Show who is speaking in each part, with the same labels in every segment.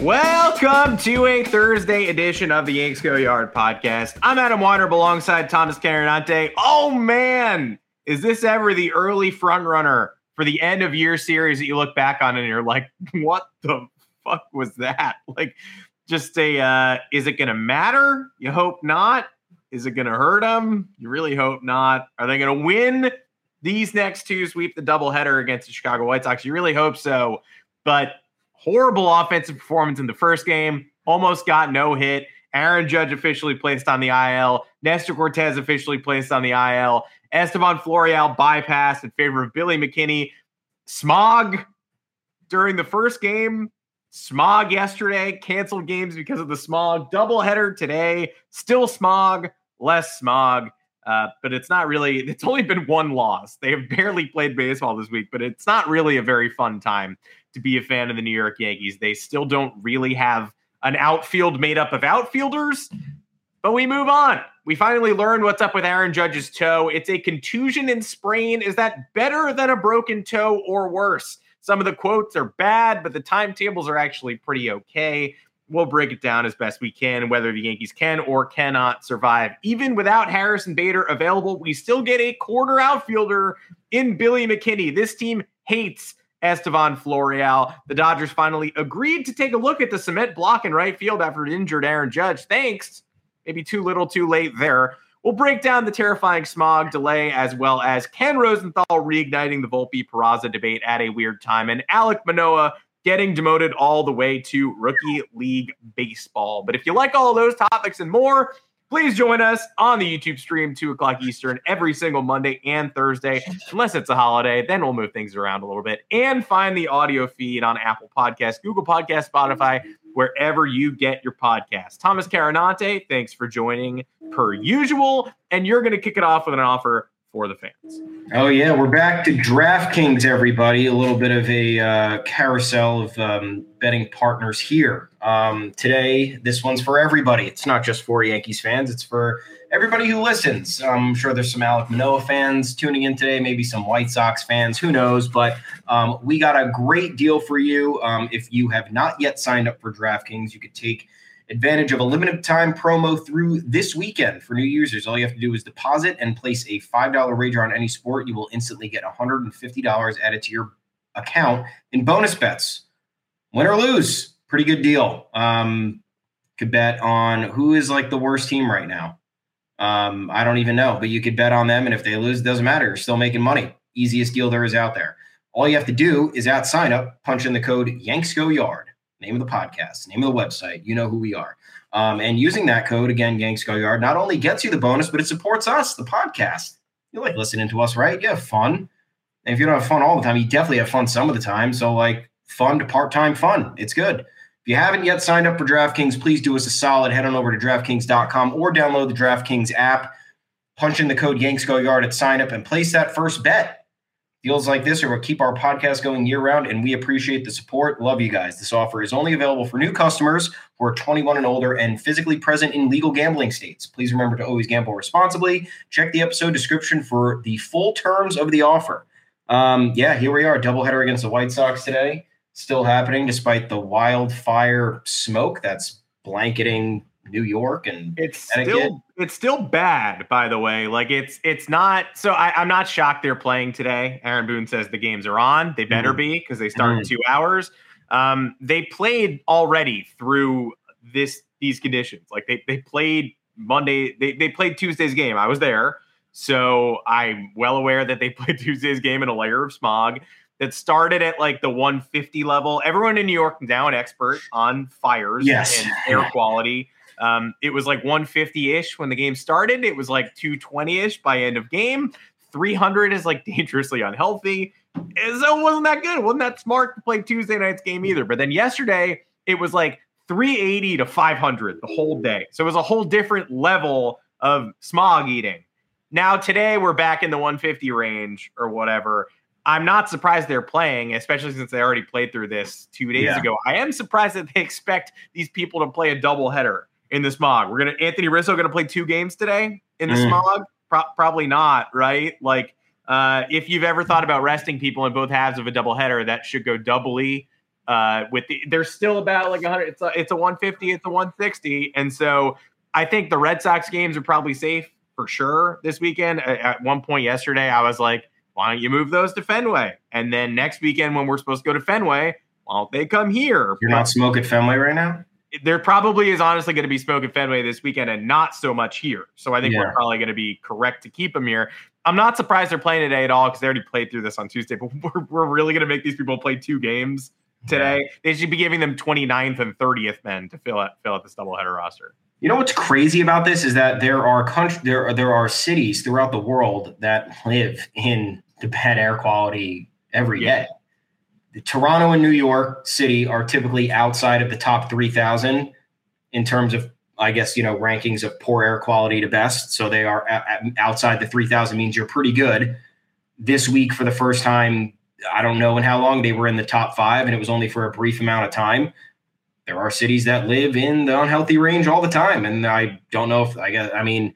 Speaker 1: Welcome to a Thursday edition of the Yanks Go Yard podcast. I'm Adam Weinrib alongside Thomas Carannante. Oh man, is this ever the early front runner for the end of year series that you look back on and you're like, what the fuck was that? Like, just a, uh, is it going to matter? You hope not. Is it going to hurt them? You really hope not. Are they going to win these next two, sweep the doubleheader against the Chicago White Sox? You really hope so. But horrible offensive performance in the first game, almost got no hit. Aaron Judge officially placed on the IL. Nestor Cortes officially placed on the IL. Estevan Florial bypassed in favor of Billy McKinney. Smog during the first game. Smog yesterday. Canceled games because of the smog. Doubleheader today. Still smog. Less smog. Uh, but it's not really, it's only been one loss. They have barely played baseball this week, but it's not really a very fun time to be a fan of the New York Yankees. They still don't really have an outfield made up of outfielders, but we move on. We finally learned what's up with Aaron Judge's toe. It's a contusion and sprain. Is that better than a broken toe or worse? Some of the quotes are bad, but the timetables are actually pretty okay we'll break it down as best we can whether the Yankees can or cannot survive. Even without Harrison Bader available, we still get a quarter outfielder in Billy McKinney. This team hates Estevan Florial. The Dodgers finally agreed to take a look at the cement block in right field after injured Aaron Judge. Thanks. Maybe too little, too late there. We'll break down the terrifying smog delay as well as Ken Rosenthal reigniting the Volpe Peraza debate at a weird time and Alek Manoah getting demoted all the way to rookie league baseball. But if you like all those topics and more, please join us on the YouTube stream, 2 o'clock Eastern, every single Monday and Thursday, unless it's a holiday. Then we'll move things around a little bit. And find the audio feed on Apple Podcasts, Google Podcasts, Spotify, wherever you get your podcast. Thomas Carannante, thanks for joining per usual. And you're going to kick it off with an offer for the fans.
Speaker 2: Oh yeah, we're back to DraftKings, everybody. A little bit of a uh, carousel of um, betting partners here um, today. This one's for everybody. It's not just for Yankees fans. It's for everybody who listens. I'm sure there's some Alek Manoah fans tuning in today, maybe some White Sox fans. Who knows? But um, we got a great deal for you. Um, if you have not yet signed up for DraftKings, you could take advantage of a limited time promo through this weekend for new users. All you have to do is deposit and place a $5 wager on any sport. You will instantly get $150 added to your account in bonus bets. Win or lose, pretty good deal. Um, could bet on who is like the worst team right now. Um, I don't even know, but you could bet on them. And if they lose, it doesn't matter. You're still making money. Easiest deal there is out there. All you have to do is at sign up, punch in the code Yanksgo Yard name of the podcast, name of the website. You know who we are. Um, and using that code again, Yanks Go Yard, not only gets you the bonus, but it supports us, the podcast. You like listening to us, right? You have fun. And if you don't have fun all the time, you definitely have fun some of the time. So like fun to part-time fun. It's good. If you haven't yet signed up for DraftKings, please do us a solid. Head on over to DraftKings.com or download the DraftKings app. Punch in the code Yanks Go Yard at sign up and place that first bet. Deals like this are what keep our podcast going year round, and we appreciate the support. Love you guys. This offer is only available for new customers who are 21 and older and physically present in legal gambling states. Please remember to always gamble responsibly. Check the episode description for the full terms of the offer. Um, yeah, here we are, doubleheader against the White Sox today. Still happening despite the wildfire smoke that's blanketing New York and
Speaker 1: it's still it's still bad, by the way. Like it's it's not so I, am not shocked they're playing today. Aaron Boone says the games are on. They better mm. be because they start mm. in two hours. Um, they played already through this these conditions. Like they they played Monday, they, they played Tuesday's game. I was there. So I'm well aware that they played Tuesday's game in a layer of smog that started at like the 150 level. Everyone in New York now an expert on fires
Speaker 2: yes.
Speaker 1: and air quality. Um, it was like 150 ish when the game started. It was like 220 ish by end of game. 300 is like dangerously unhealthy. So it wasn't that good. It wasn't that smart to play Tuesday night's game either. But then yesterday, it was like 380 to 500 the whole day. So it was a whole different level of smog eating. Now, today, we're back in the 150 range or whatever. I'm not surprised they're playing, especially since they already played through this two days yeah. ago. I am surprised that they expect these people to play a double header in the smog. We're gonna Anthony Rizzo gonna play two games today in the mm. smog. Pro- probably not, right? Like, uh, if you've ever thought about resting people in both halves of a double header, that should go doubly. Uh, with the, there's still about like 100. It's a, it's a 150. It's a 160, and so I think the Red Sox games are probably safe for sure this weekend. At one point yesterday, I was like why don't you move those to Fenway? And then next weekend, when we're supposed to go to Fenway, why don't they come here?
Speaker 2: You're not smoking Fenway right now?
Speaker 1: There probably is honestly going to be smoke at Fenway this weekend and not so much here. So I think yeah. we're probably going to be correct to keep them here. I'm not surprised they're playing today at all because they already played through this on Tuesday, but we're, we're really going to make these people play two games today. Yeah. They should be giving them 29th and 30th men to fill out, fill out this doubleheader roster.
Speaker 2: You know what's crazy about this is that there are country there there are cities throughout the world that live in the bad air quality every yeah. day. Toronto and New York City are typically outside of the top 3,000 in terms of, I guess, you know, rankings of poor air quality to best. So they are outside the 3,000 means you're pretty good. This week, for the first time, I don't know in how long they were in the top five, and it was only for a brief amount of time. There are cities that live in the unhealthy range all the time, and I don't know if I guess I mean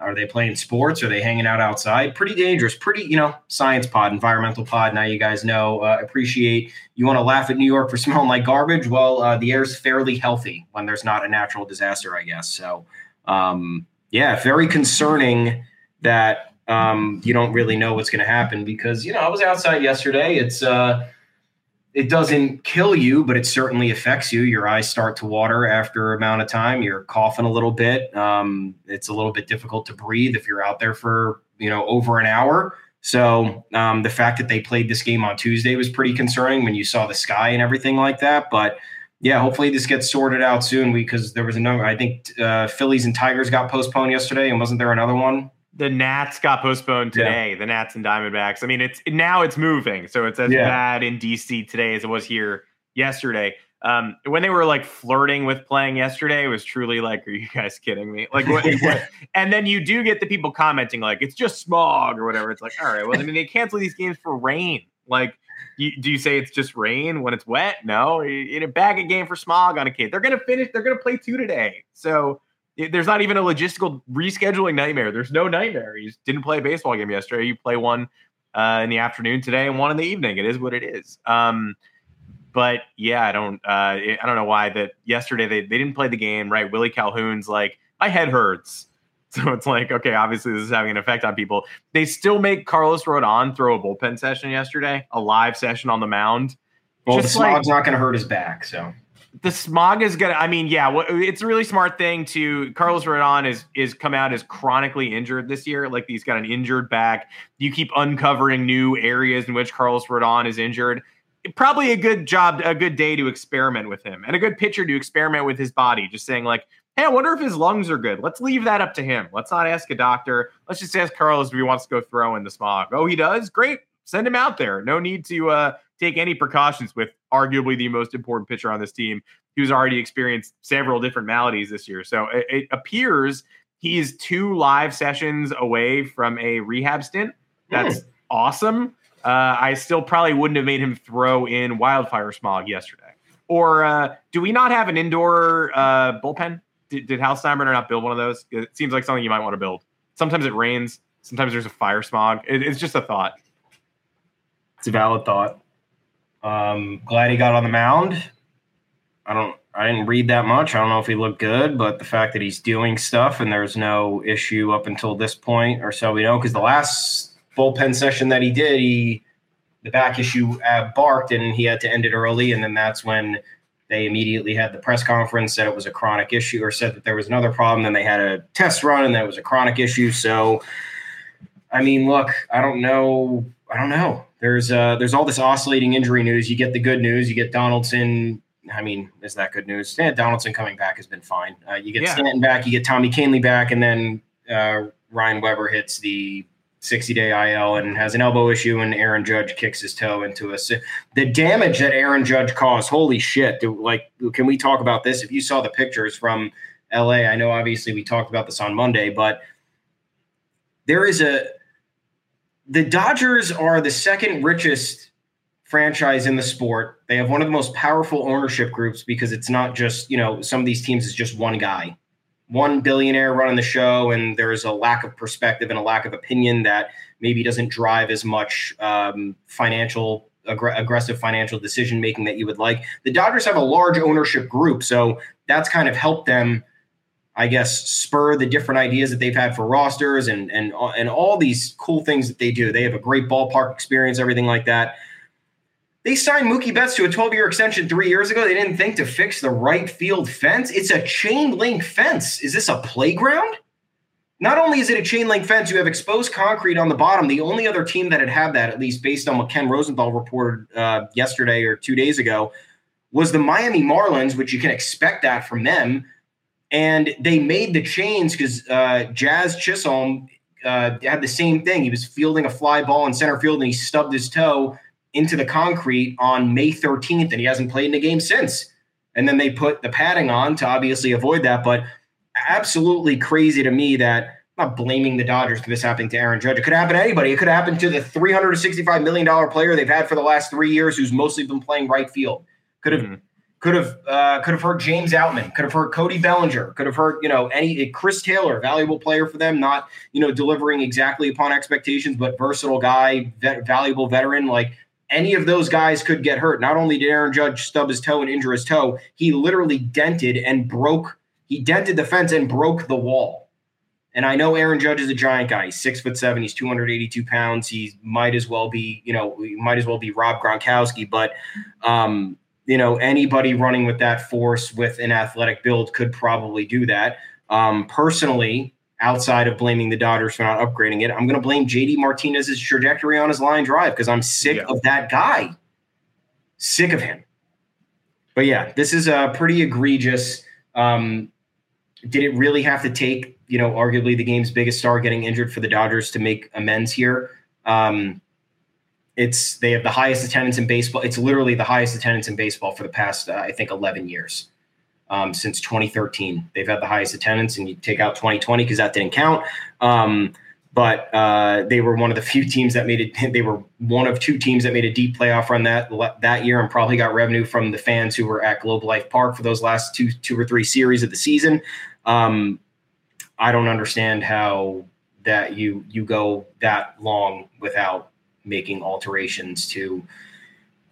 Speaker 2: are they playing sports? Are they hanging out outside? Pretty dangerous. Pretty, you know, science pod, environmental pod. Now you guys know. Uh, appreciate you want to laugh at New York for smelling like garbage. Well, uh, the air is fairly healthy when there's not a natural disaster, I guess. So, um, yeah, very concerning that um, you don't really know what's going to happen because you know I was outside yesterday. It's uh, it doesn't kill you, but it certainly affects you. Your eyes start to water after amount of time. You're coughing a little bit. Um, it's a little bit difficult to breathe if you're out there for you know over an hour. So um, the fact that they played this game on Tuesday was pretty concerning when you saw the sky and everything like that. But yeah, hopefully this gets sorted out soon because there was another. I think uh, Phillies and Tigers got postponed yesterday, and wasn't there another one?
Speaker 1: The Nats got postponed today. Yeah. The Nats and Diamondbacks. I mean, it's now it's moving, so it's as yeah. bad in DC today as it was here yesterday. Um, when they were like flirting with playing yesterday, it was truly like, "Are you guys kidding me?" Like, what, what? And then you do get the people commenting like, "It's just smog" or whatever. It's like, all right, well, I mean, they cancel these games for rain. Like, you, do you say it's just rain when it's wet? No, in a bag a game for smog on a kid. They're gonna finish. They're gonna play two today. So there's not even a logistical rescheduling nightmare. There's no nightmare. You didn't play a baseball game yesterday. You play one uh, in the afternoon today and one in the evening. It is what it is. Um, but yeah, I don't. Uh, I don't know why that yesterday they, they didn't play the game right. Willie Calhoun's like my head hurts. So it's like, okay, obviously this is having an effect on people. They still make Carlos Rodon throw a bullpen session yesterday, a live session on the mound.
Speaker 2: Well, Just the smog's like, not going to hurt his back, so
Speaker 1: the smog is gonna. I mean, yeah, it's a really smart thing to. Carlos Rodon is is come out as chronically injured this year. Like he's got an injured back. You keep uncovering new areas in which Carlos Rodon is injured. Probably a good job, a good day to experiment with him, and a good pitcher to experiment with his body. Just saying, like, hey, I wonder if his lungs are good. Let's leave that up to him. Let's not ask a doctor. Let's just ask Carlos if he wants to go throw in the smog. Oh, he does. Great. Send him out there. No need to uh, take any precautions with arguably the most important pitcher on this team who's already experienced several different maladies this year. So it, it appears he's two live sessions away from a rehab stint. That's mm. awesome. Uh, I still probably wouldn't have made him throw in wildfire smog yesterday. Or uh, do we not have an indoor uh, bullpen? Did, did Hal Steinbrenner not build one of those? It seems like something you might want to build. Sometimes it rains. Sometimes there's a fire smog. It, it's just a thought.
Speaker 2: It's a valid thought. Um, glad he got on the mound. I don't. I didn't read that much. I don't know if he looked good, but the fact that he's doing stuff and there's no issue up until this point, or so we know, because the last bullpen session that he did, he the back issue barked and he had to end it early, and then that's when they immediately had the press conference, said it was a chronic issue, or said that there was another problem. Then they had a test run, and that was a chronic issue. So, I mean, look, I don't know. I don't know. There's uh, there's all this oscillating injury news. You get the good news. You get Donaldson. I mean, is that good news? Yeah, Donaldson coming back has been fine. Uh, you get yeah. Stanton back. You get Tommy Kahnle back, and then uh, Ryan Weber hits the 60 day IL and has an elbow issue, and Aaron Judge kicks his toe into us. The damage that Aaron Judge caused, holy shit! Like, can we talk about this? If you saw the pictures from LA, I know obviously we talked about this on Monday, but there is a. The Dodgers are the second richest franchise in the sport. They have one of the most powerful ownership groups because it's not just, you know, some of these teams is just one guy one billionaire running the show and there's a lack of perspective and a lack of opinion that maybe doesn't drive as much um, financial aggressive financial decision making that you would like the dodgers have a large ownership group so that's kind of helped them i guess spur the different ideas that they've had for rosters and and and all these cool things that they do they have a great ballpark experience everything like that they signed Mookie Betts to a 12 year extension three years ago. They didn't think to fix the right field fence. It's a chain link fence. Is this a playground? Not only is it a chain link fence, you have exposed concrete on the bottom. The only other team that had had that, at least based on what Ken Rosenthal reported uh, yesterday or two days ago, was the Miami Marlins, which you can expect that from them. And they made the chains because uh, Jazz Chisholm uh, had the same thing. He was fielding a fly ball in center field and he stubbed his toe into the concrete on May 13th, and he hasn't played in a game since. And then they put the padding on to obviously avoid that. But absolutely crazy to me that I'm not blaming the Dodgers for this happening to Aaron Judge. It could happen to anybody. It could happen to the $365 million player they've had for the last three years who's mostly been playing right field. Could have. Mm-hmm. Could have uh, could have hurt James Outman, could have hurt Cody Bellinger, could have hurt you know any Chris Taylor, valuable player for them, not you know delivering exactly upon expectations, but versatile guy, vet, valuable veteran. Like any of those guys could get hurt. Not only did Aaron Judge stub his toe and injure his toe, he literally dented and broke. He dented the fence and broke the wall. And I know Aaron Judge is a giant guy. He's six foot seven. He's 282 pounds. He might as well be, you know, he might as well be Rob Gronkowski. But, um, you know, anybody running with that force with an athletic build could probably do that. Um, personally, outside of blaming the Dodgers for not upgrading it. I'm going to blame JD Martinez's trajectory on his line drive because I'm sick yeah. of that guy. Sick of him. But yeah, this is a pretty egregious. Um, did it really have to take, you know, arguably the game's biggest star getting injured for the Dodgers to make amends here? Um, it's they have the highest attendance in baseball. It's literally the highest attendance in baseball for the past, uh, I think, 11 years um, since 2013. They've had the highest attendance, and you take out 2020 because that didn't count. Um, but uh, they were one of the few teams that made it. They were one of two teams that made a deep playoff run that that year, and probably got revenue from the fans who were at Globe Life Park for those last two two or three series of the season. Um, I don't understand how that you you go that long without making alterations to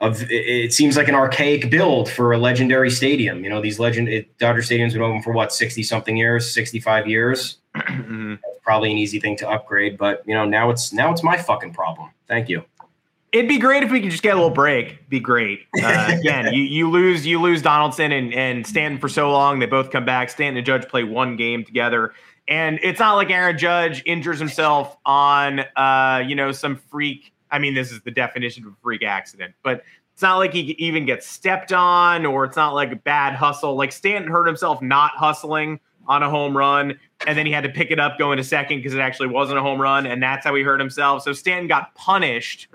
Speaker 2: of it seems like an archaic build for a legendary stadium. You know, these legend it, Dodger Stadium's been open for what sixty something years, sixty five years. Mm-hmm. probably an easy thing to upgrade, but you know now it's now it's my fucking problem. Thank you.
Speaker 1: It'd be great if we could just get a little break. Be great. Uh, again, you, you lose you lose Donaldson and and Stanton for so long. They both come back. Stanton and Judge play one game together. And it's not like Aaron Judge injures himself on, uh, you know, some freak I mean, this is the definition of a freak accident, but it's not like he even gets stepped on or it's not like a bad hustle. Like Stanton hurt himself not hustling on a home run, and then he had to pick it up going to second because it actually wasn't a home run, and that's how he hurt himself. So Stanton got punished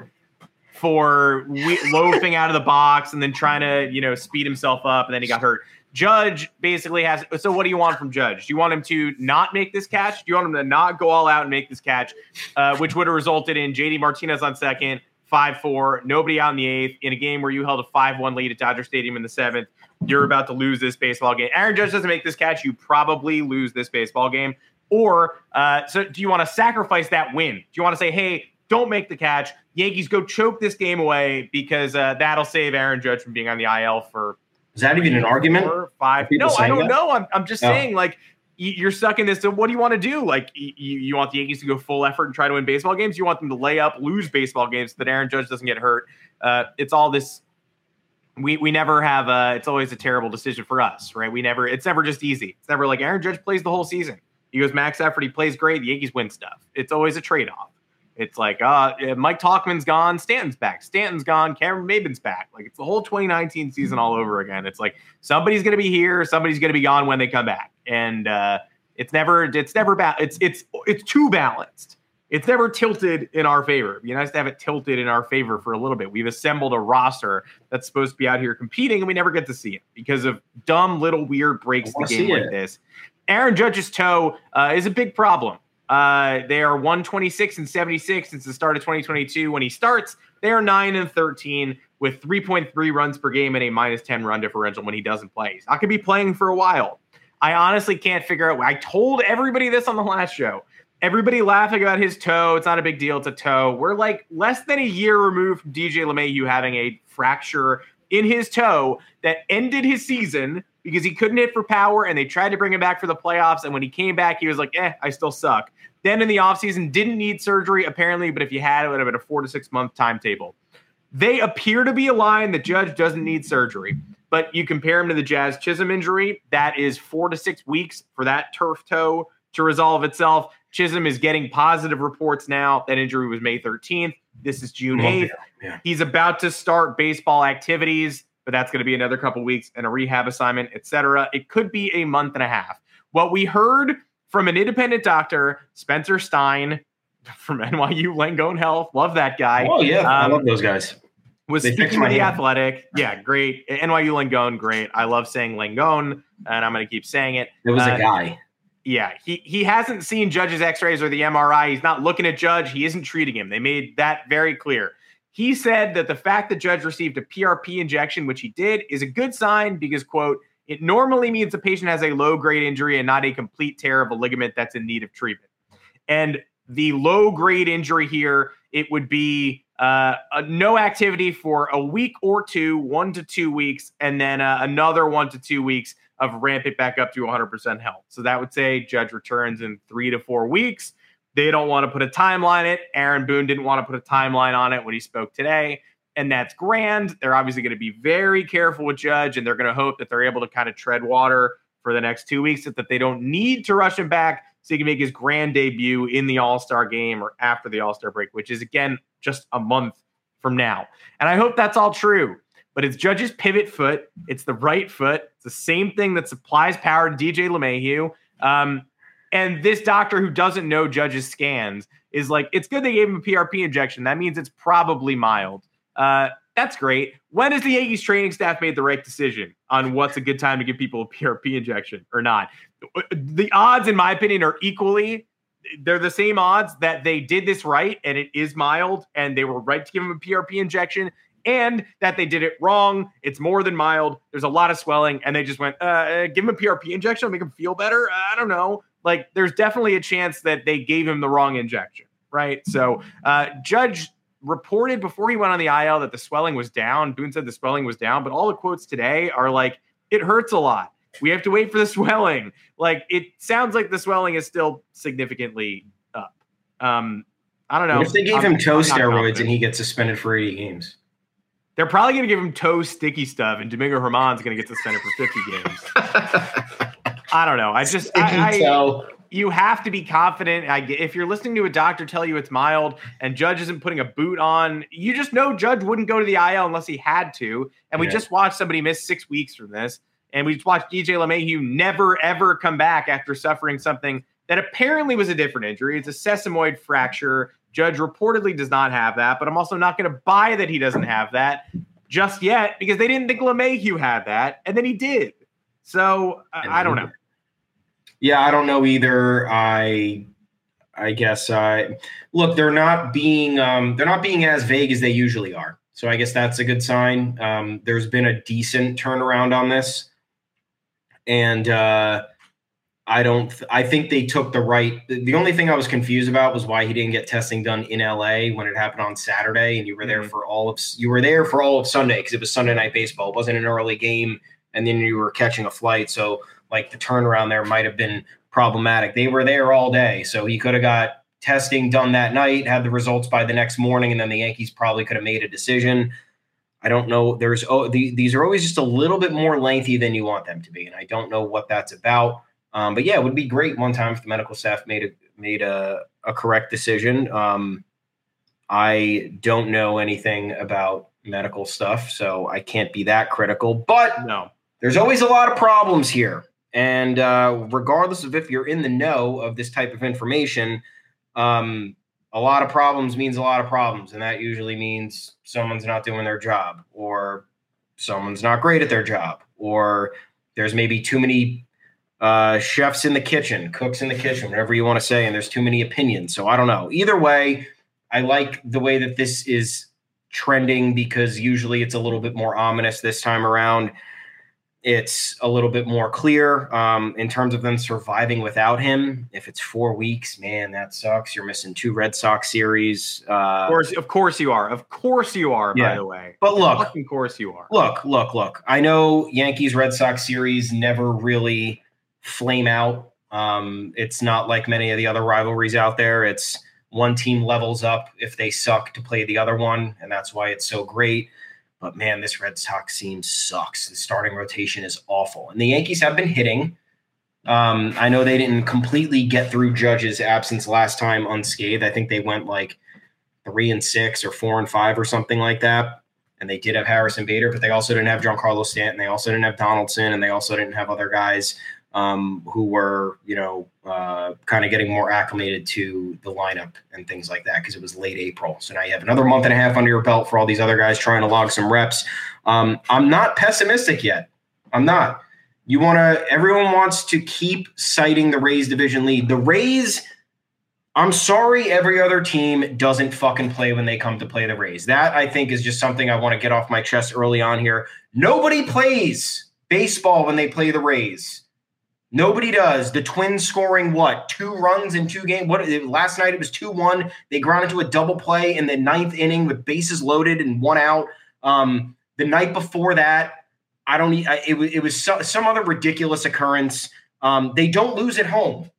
Speaker 1: for loafing out of the box and then trying to, you know, speed himself up, and then he got hurt. Judge basically has. So, what do you want from Judge? Do you want him to not make this catch? Do you want him to not go all out and make this catch, uh, which would have resulted in JD Martinez on second, five four, nobody out in the eighth, in a game where you held a five one lead at Dodger Stadium in the seventh? You're about to lose this baseball game. Aaron Judge doesn't make this catch, you probably lose this baseball game. Or, uh, so do you want to sacrifice that win? Do you want to say, hey, don't make the catch? Yankees go choke this game away because uh, that'll save Aaron Judge from being on the IL for
Speaker 2: Is that even an argument?
Speaker 1: Four, five. No, I don't that? know. I'm, I'm just oh. saying, like, you're stuck in this. So what do you want to do? Like, you, you want the Yankees to go full effort and try to win baseball games? You want them to lay up, lose baseball games so that Aaron Judge doesn't get hurt? Uh, it's all this. We we never have a. It's always a terrible decision for us, right? We never. It's never just easy. It's never like Aaron Judge plays the whole season. He goes max effort. He plays great. The Yankees win stuff. It's always a trade off. It's like uh, Mike Tauchman's gone, Stanton's back, Stanton's gone, Cameron Maybin's back. Like it's the whole 2019 season all over again. It's like somebody's going to be here, somebody's going to be gone when they come back, and uh, it's never it's never ba- it's it's it's too balanced. It's never tilted in our favor. It'd be nice to have it tilted in our favor for a little bit. We've assembled a roster that's supposed to be out here competing, and we never get to see it because of dumb little weird breaks the game like this. Aaron Judge's toe uh, is a big problem. Uh, they are 126 and 76 since the start of 2022. When he starts, they are 9 and 13 with 3.3 runs per game and a minus 10 run differential when he doesn't play. He's not going to be playing for a while. I honestly can't figure out. I told everybody this on the last show. Everybody laughing about his toe. It's not a big deal. It's a toe. We're like less than a year removed from DJ LeMahieu having a fracture in his toe that ended his season because he couldn't hit for power and they tried to bring him back for the playoffs. And when he came back, he was like, eh, I still suck. Then in the offseason, didn't need surgery apparently, but if you had, it would have been a four to six month timetable. They appear to be a line that Judge doesn't need surgery, but you compare him to the Jazz Chisholm injury, that is four to six weeks for that turf toe to resolve itself. Chisholm is getting positive reports now. That injury was May 13th. This is June 8th. Yeah, yeah. He's about to start baseball activities, but that's going to be another couple weeks and a rehab assignment, etc. It could be a month and a half. What we heard from an independent doctor, Spencer Stein from NYU Langone Health. Love that guy.
Speaker 2: Oh yeah, um, I love those guys.
Speaker 1: Was they speaking with the athletic. Yeah, great. NYU Langone, great. I love saying Langone, and I'm going to keep saying it.
Speaker 2: It was uh, a guy.
Speaker 1: Yeah, he he hasn't seen Judge's X-rays or the MRI. He's not looking at Judge. He isn't treating him. They made that very clear. He said that the fact that Judge received a PRP injection, which he did, is a good sign because quote it normally means the patient has a low grade injury and not a complete tear of a ligament that's in need of treatment. And the low grade injury here, it would be uh, no activity for a week or two, one to two weeks, and then uh, another one to two weeks of ramp it back up to 100% health. So that would say Judge returns in three to four weeks. They don't want to put a timeline it. Aaron Boone didn't want to put a timeline on it when he spoke today and that's grand. They're obviously going to be very careful with Judge, and they're going to hope that they're able to kind of tread water for the next two weeks, that they don't need to rush him back so he can make his grand debut in the All Star game or after the All Star break, which is again just a month from now. And I hope that's all true. But it's Judge's pivot foot. It's the right foot. It's the same thing that supplies power to DJ LeMahieu. Um, and this doctor who doesn't know Judge's scans is like, it's good they gave him a PRP injection. That means it's probably mild. Uh, that's great. When has the Yankees training staff made the right decision on what's a good time to give people a PRP injection or not? The odds, in my opinion, are equally. They're the same odds that they did this right and it is mild and they were right to give him a PRP injection and that they did it wrong. It's more than mild. There's a lot of swelling and they just went, uh, give him a PRP injection, make him feel better. I don't know. Like there's definitely a chance that they gave him the wrong injection. Right. So, uh, Judge reported before he went on the IL that the swelling was down. Boone said the swelling was down, but all the quotes today are like, it hurts a lot. We have to wait for the swelling. Like it sounds like the swelling is still significantly up. Um, I don't know.
Speaker 2: What if they gave I'm, him toe steroids and he gets suspended for 80 games?
Speaker 1: They're probably going to give him toe sticky stuff, and Domingo Germán's going to get suspended for 50 games. I don't know. I just I, I, you have to be confident. I, if you're listening to a doctor tell you it's mild and Judge isn't putting a boot on, you just know Judge wouldn't go to the IL unless he had to. And we just watched somebody miss six weeks from this. And we just watched DJ LeMahieu never, ever come back after suffering something that apparently was a different injury. It's a sesamoid fracture. Judge reportedly does not have that, but I'm also not going to buy that he doesn't have that just yet because they didn't think LeMahieu had that. And then he did. So I don't know.
Speaker 2: Yeah, I don't know either. I I guess I look, they're not being um, they're not being as vague as they usually are. So I guess that's a good sign. Um, there's been a decent turnaround on this, and uh, I don't. I think they took the right. The only thing I was confused about was why he didn't get testing done in LA when it happened on Saturday, and you were there mm-hmm. for all of you were there for all of Sunday because it was Sunday night baseball. It wasn't an early game and then you were catching a flight. So like the turnaround there might have been problematic. They were there all day, so he could have got testing done that night, had the results by the next morning, and then the Yankees probably could have made a decision. I don't know. There's oh, the, these are always just a little bit more lengthy than you want them to be, and I don't know what that's about. Um, but yeah, it would be great one time if the medical staff made a made a, a correct decision. Um, I don't know anything about medical stuff, so I can't be that critical. But
Speaker 1: no,
Speaker 2: there's always a lot of problems here, and uh, regardless of if you're in the know of this type of information, um, a lot of problems means a lot of problems, and that usually means someone's not doing their job, or someone's not great at their job, or there's maybe too many uh, chefs in the kitchen, cooks in the kitchen, whatever you want to say, and there's too many opinions. So I don't know. Either way, I like the way that this is trending because usually it's a little bit more ominous this time around it's a little bit more clear um, in terms of them surviving without him. If it's four weeks, man, that sucks. You're missing two Red Sox series. Uh,
Speaker 1: of course, of course you are. Of course you are. Yeah. By the way,
Speaker 2: but look,
Speaker 1: of course you are.
Speaker 2: Look, look, look. I know Yankees Red Sox series never really flame out. Um, it's not like many of the other rivalries out there. It's one team levels up if they suck to play the other one, and that's why it's so great. But man, this Red Sox team sucks. The starting rotation is awful. And the Yankees have been hitting. Um, I know they didn't completely get through Judge's absence last time unscathed. I think they went like three and six or four and five or something like that. And they did have Harrison Bader, but they also didn't have Giancarlo Stanton. They also didn't have Donaldson, and they also didn't have other guys um, who were, you know, uh, kind of getting more acclimated to the lineup and things like that because it was late April. So now you have another month and a half under your belt for all these other guys trying to log some reps. Um, I'm not pessimistic yet. I'm not. You want to, everyone wants to keep citing the Rays division lead. The Rays, I'm sorry, every other team doesn't fucking play when they come to play the Rays. That I think is just something I want to get off my chest early on here. Nobody plays baseball when they play the Rays. Nobody does. The Twins scoring what? Two runs in two games. What last night it was 2-1. They ground into a double play in the ninth inning with bases loaded and one out. Um, the night before that, I don't it, it was some other ridiculous occurrence. Um, they don't lose at home.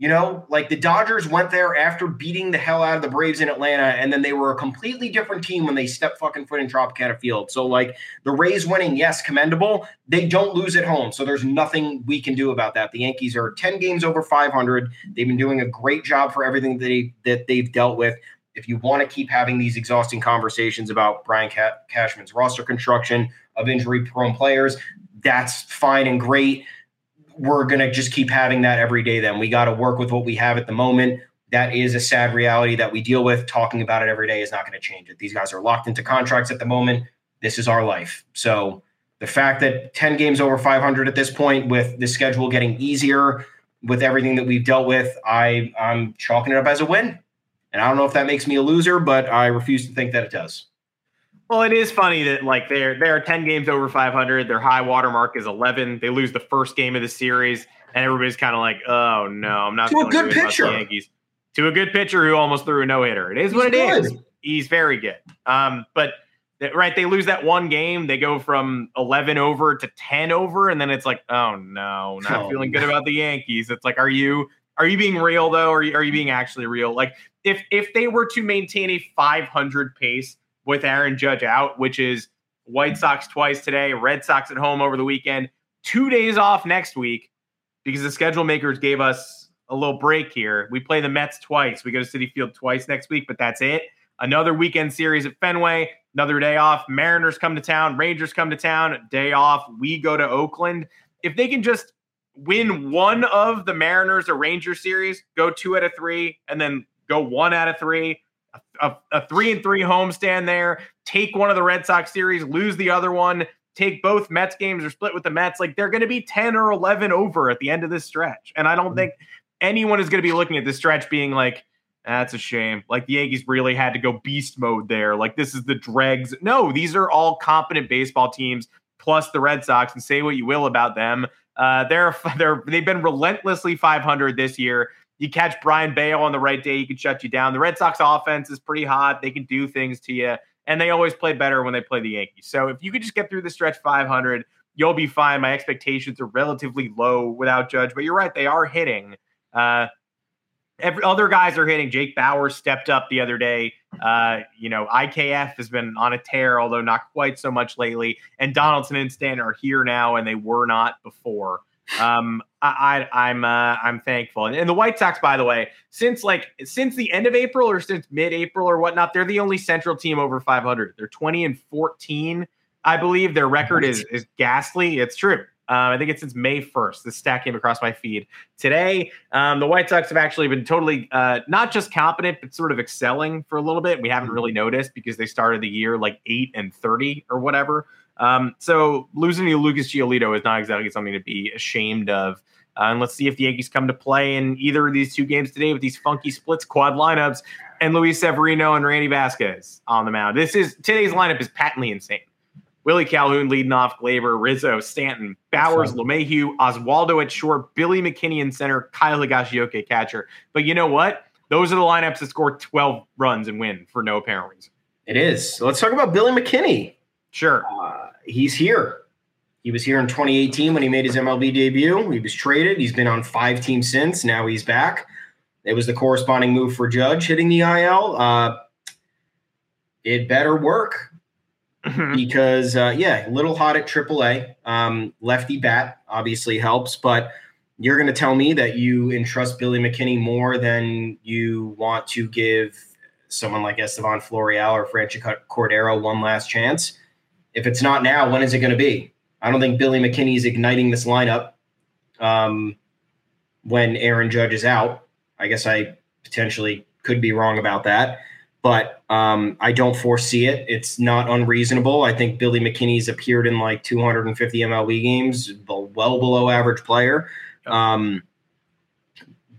Speaker 2: You know, like the Dodgers went there after beating the hell out of the Braves in Atlanta, and then they were a completely different team when they stepped fucking foot in Tropicana Field. So, like the Rays winning, yes, commendable. They don't lose at home, so there's nothing we can do about that. The Yankees are 10 games over 500. They've been doing a great job for everything that they that they've dealt with. If you want to keep having these exhausting conversations about Brian Cashman's roster construction of injury-prone players, that's fine and great we're going to just keep having that every day then. We got to work with what we have at the moment. That is a sad reality that we deal with. Talking about it every day is not going to change it. These guys are locked into contracts at the moment. This is our life. So the fact that 10 games over 500 at this point with the schedule getting easier with everything that we've dealt with, I I'm chalking it up as a win. And I don't know if that makes me a loser, but I refuse to think that it does.
Speaker 1: Well, it is funny that like they're they're 10 games over 500. Their high water mark is 11. They lose the first game of the series, and everybody's kind of like, "Oh no, I'm not."
Speaker 2: To a good pitcher,
Speaker 1: Yankees. To a good pitcher who almost threw a no hitter. It is He's what it good. is. He's very good. Um, but right, they lose that one game. They go from 11 over to 10 over, and then it's like, "Oh no, not oh, feeling good about the Yankees." It's like, are you are you being real though? Or are you, are you being actually real? Like if if they were to maintain a 500 pace with Aaron Judge out, which is White Sox twice today, Red Sox at home over the weekend, two days off next week because the schedule makers gave us a little break here. We play the Mets twice. We go to Citi Field twice next week, but that's it. Another weekend series at Fenway, another day off. Mariners come to town, Rangers come to town, day off. We go to Oakland. If they can just win one of the Mariners or Rangers series, go two out of three, and then go one out of three, a, a three and three homestand there, take one of the Red Sox series, lose the other one, take both Mets games or split with the Mets. Like they're going to be 10 or 11 over at the end of this stretch. And I don't mm-hmm. think anyone is going to be looking at this stretch being like, that's a shame. Like the Yankees really had to go beast mode there. Like this is the dregs. No, these are all competent baseball teams plus the Red Sox and say what you will about them. Uh, they're they're they've been relentlessly 500 this year. You catch Brayan Bello on the right day, he can shut you down. The Red Sox offense is pretty hot. They can do things to you, and they always play better when they play the Yankees. So if you could just get through the stretch 500, you'll be fine. My expectations are relatively low without Judge, but you're right. They are hitting. Uh, every other guys are hitting. Jake Bauer stepped up the other day. Uh, you know, IKF has been on a tear, although not quite so much lately. And Donaldson and Stan are here now, and they were not before. Um, I, I am I'm, uh, I'm thankful. And, and, the White Sox, by the way, since like since the end of April or since mid-April or whatnot, they're the only Central team over 500. They're 20 and 14, I believe. Their record is is ghastly. It's true. Um, I think it's since May 1st. This stat came across my feed today. Um, the White Sox have actually been totally uh, not just competent, but sort of excelling for a little bit. We haven't mm-hmm. really noticed because they started the year like eight and 30 or whatever. Um, so losing to Lucas Giolito is not exactly something to be ashamed of. Uh, and let's see if the Yankees come to play in either of these two games today with these funky splits, quad lineups, and Luis Severino and Randy Vasquez on the mound. This is today's lineup is patently insane. Willie Calhoun leading off, Gleyber, Rizzo, Stanton, Bauers, LeMahieu, Oswaldo at short, Billy McKinney in center, Kyle Higashioka catcher. But you know what? Those are the lineups that score 12 runs and win for no apparent reason.
Speaker 2: It is. Let's talk about Billy McKinney.
Speaker 1: Sure.
Speaker 2: Uh, he's here. He was here in 2018 when he made his MLB debut. He was traded. He's been on five teams since. Now he's back. It was the corresponding move for Judge hitting the IL. Uh, it better work mm-hmm. because, uh, yeah, little hot at AAA. Um, lefty bat obviously helps, but you're going to tell me that you entrust Billy McKinney more than you want to give someone like Estevan Florial or Franchy Cordero one last chance. If it's not now, when is it going to be? I don't think Billy McKinney is igniting this lineup um, when Aaron Judge is out. I guess I potentially could be wrong about that, but um, I don't foresee it. It's not unreasonable. I think Billy McKinney's appeared in like 250 MLB games, well below average player. Um,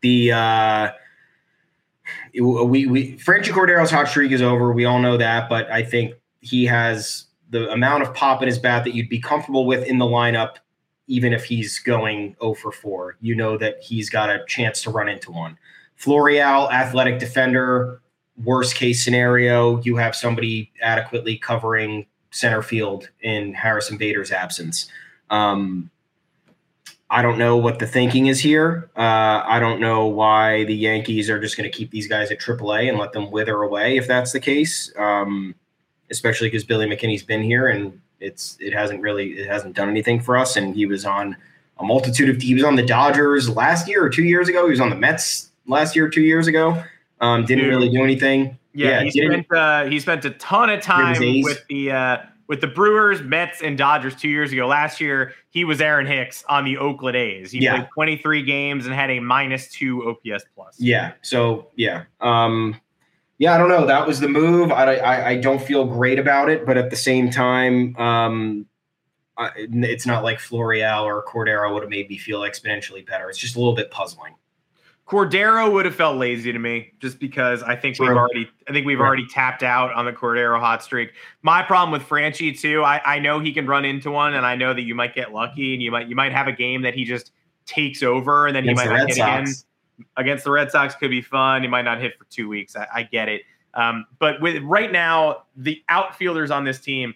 Speaker 2: the uh, we we Franchy Cordero's hot streak is over. We all know that, but I think he has the amount of pop in his bat that you'd be comfortable with in the lineup, even if he's going 0 for 4. You know that he's got a chance to run into one. Florial, athletic defender, worst case scenario, you have somebody adequately covering center field in Harrison Bader's absence. Um, I don't know what the thinking is here. Uh, I don't know why the Yankees are just going to keep these guys at AAA and let them wither away if that's the case. Um, especially because Billy McKinney's been here and it's it hasn't really it hasn't done anything for us. And he was on a multitude of he was on the Dodgers last year or two years ago. He was on the Mets last year or two years ago. Um, didn't really do anything.
Speaker 1: Yeah, yeah he spent uh, he spent a ton of time with the uh, with the Brewers, Mets, and Dodgers two years ago. Last year, he was Aaron Hicks on the Oakland A's. He yeah. played 23 games and had a minus two OPS plus.
Speaker 2: Yeah. So yeah. Um, yeah, I don't know. That was the move. I, I, I don't feel great about it, but at the same time, um, I, it's not like Florial or Cordero would have made me feel exponentially better. It's just a little bit puzzling.
Speaker 1: Cordero would have felt lazy to me just because I think True. we've already I think we've already tapped out on the Cordero hot streak. My problem with Franchy too, I, I know he can run into one, and I know that you might get lucky and you might you might have a game that he just takes over and then he might not get Sox. again against the Red Sox could be fun. He might not hit for two weeks. I, I get it. Um, but with right now, the outfielders on this team,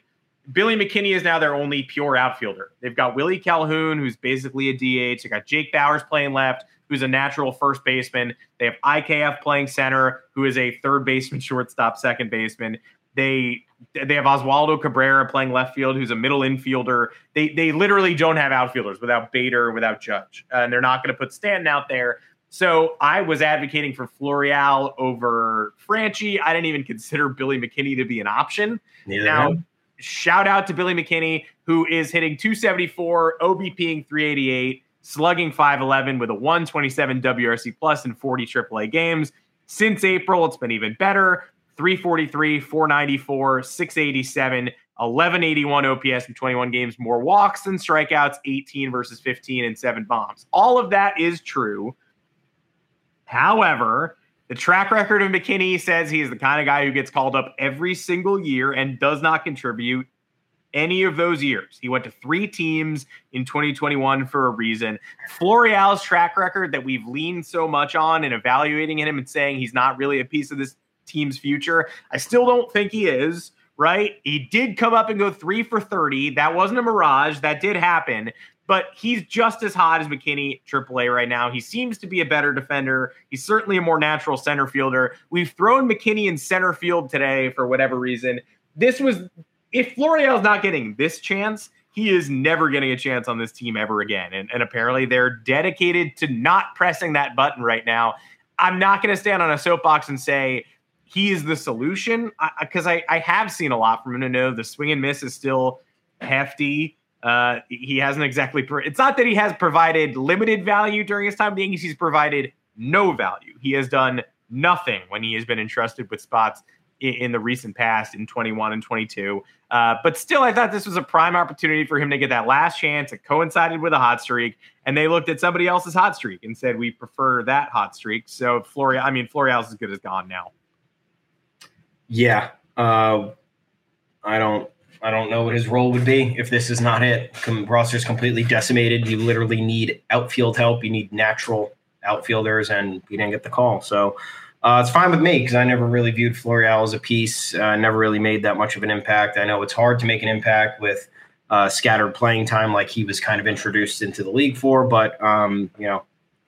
Speaker 1: Billy McKinney is now their only pure outfielder. They've got Willie Calhoun, who's basically a DH. They got Jake Bauers playing left, who's a natural first baseman. They have IKF playing center, who is a third baseman, shortstop, second baseman. They they have Oswaldo Cabrera playing left field, who's a middle infielder. They they literally don't have outfielders without Bader, without Judge, and they're not going to put Stanton out there. So I was advocating for Florial over Franchy. I didn't even consider Billy McKinney to be an option. Now, shout out to Billy McKinney, who is hitting 274, OBPing 388, slugging 511 with a 127 WRC plus in 40 AAA games. Since April, it's been even better 343, 494, 687. 1181 OPS in 21 games, more walks than strikeouts, 18 versus 15 and seven bombs. All of that is true. However, the track record of McKinney says he is the kind of guy who gets called up every single year and does not contribute any of those years. He went to three teams in 2021 for a reason. Florial's track record that we've leaned so much on in evaluating him and saying he's not really a piece of this team's future, I still don't think he is. right? He did come up and go three for 30. That wasn't a mirage. That did happen. But he's just as hot as McKinney AAA right now. He seems to be a better defender. He's certainly a more natural center fielder. We've thrown McKinney in center field today for whatever reason. This was if Florial's not getting this chance, he is never getting a chance on this team ever again. And, and apparently they're dedicated to not pressing that button right now. I'm not going to stand on a soapbox and say he is the solution because I, I, I, have seen a lot from him to know the swing and miss is still hefty. Uh, he hasn't exactly. Pro- it's not that he has provided limited value during his time with the Yankees. He's provided no value. He has done nothing when he has been entrusted with spots in, in the recent past in 21 and 22. Uh, but still, I thought this was a prime opportunity for him to get that last chance. It coincided with a hot streak, and they looked at somebody else's hot streak and said, "We prefer that hot streak." So Florial, I mean, Florial's as good as gone now.
Speaker 2: Yeah, uh, I don't. I don't know what his role would be if this is not it. Com- roster's completely decimated. You literally need outfield help. You need natural outfielders, and we didn't get the call. So uh, it's fine with me because I never really viewed Florial as a piece. Uh, never really made that much of an impact. I know it's hard to make an impact with uh, scattered playing time, like he was kind of introduced into the league for. But um, you know,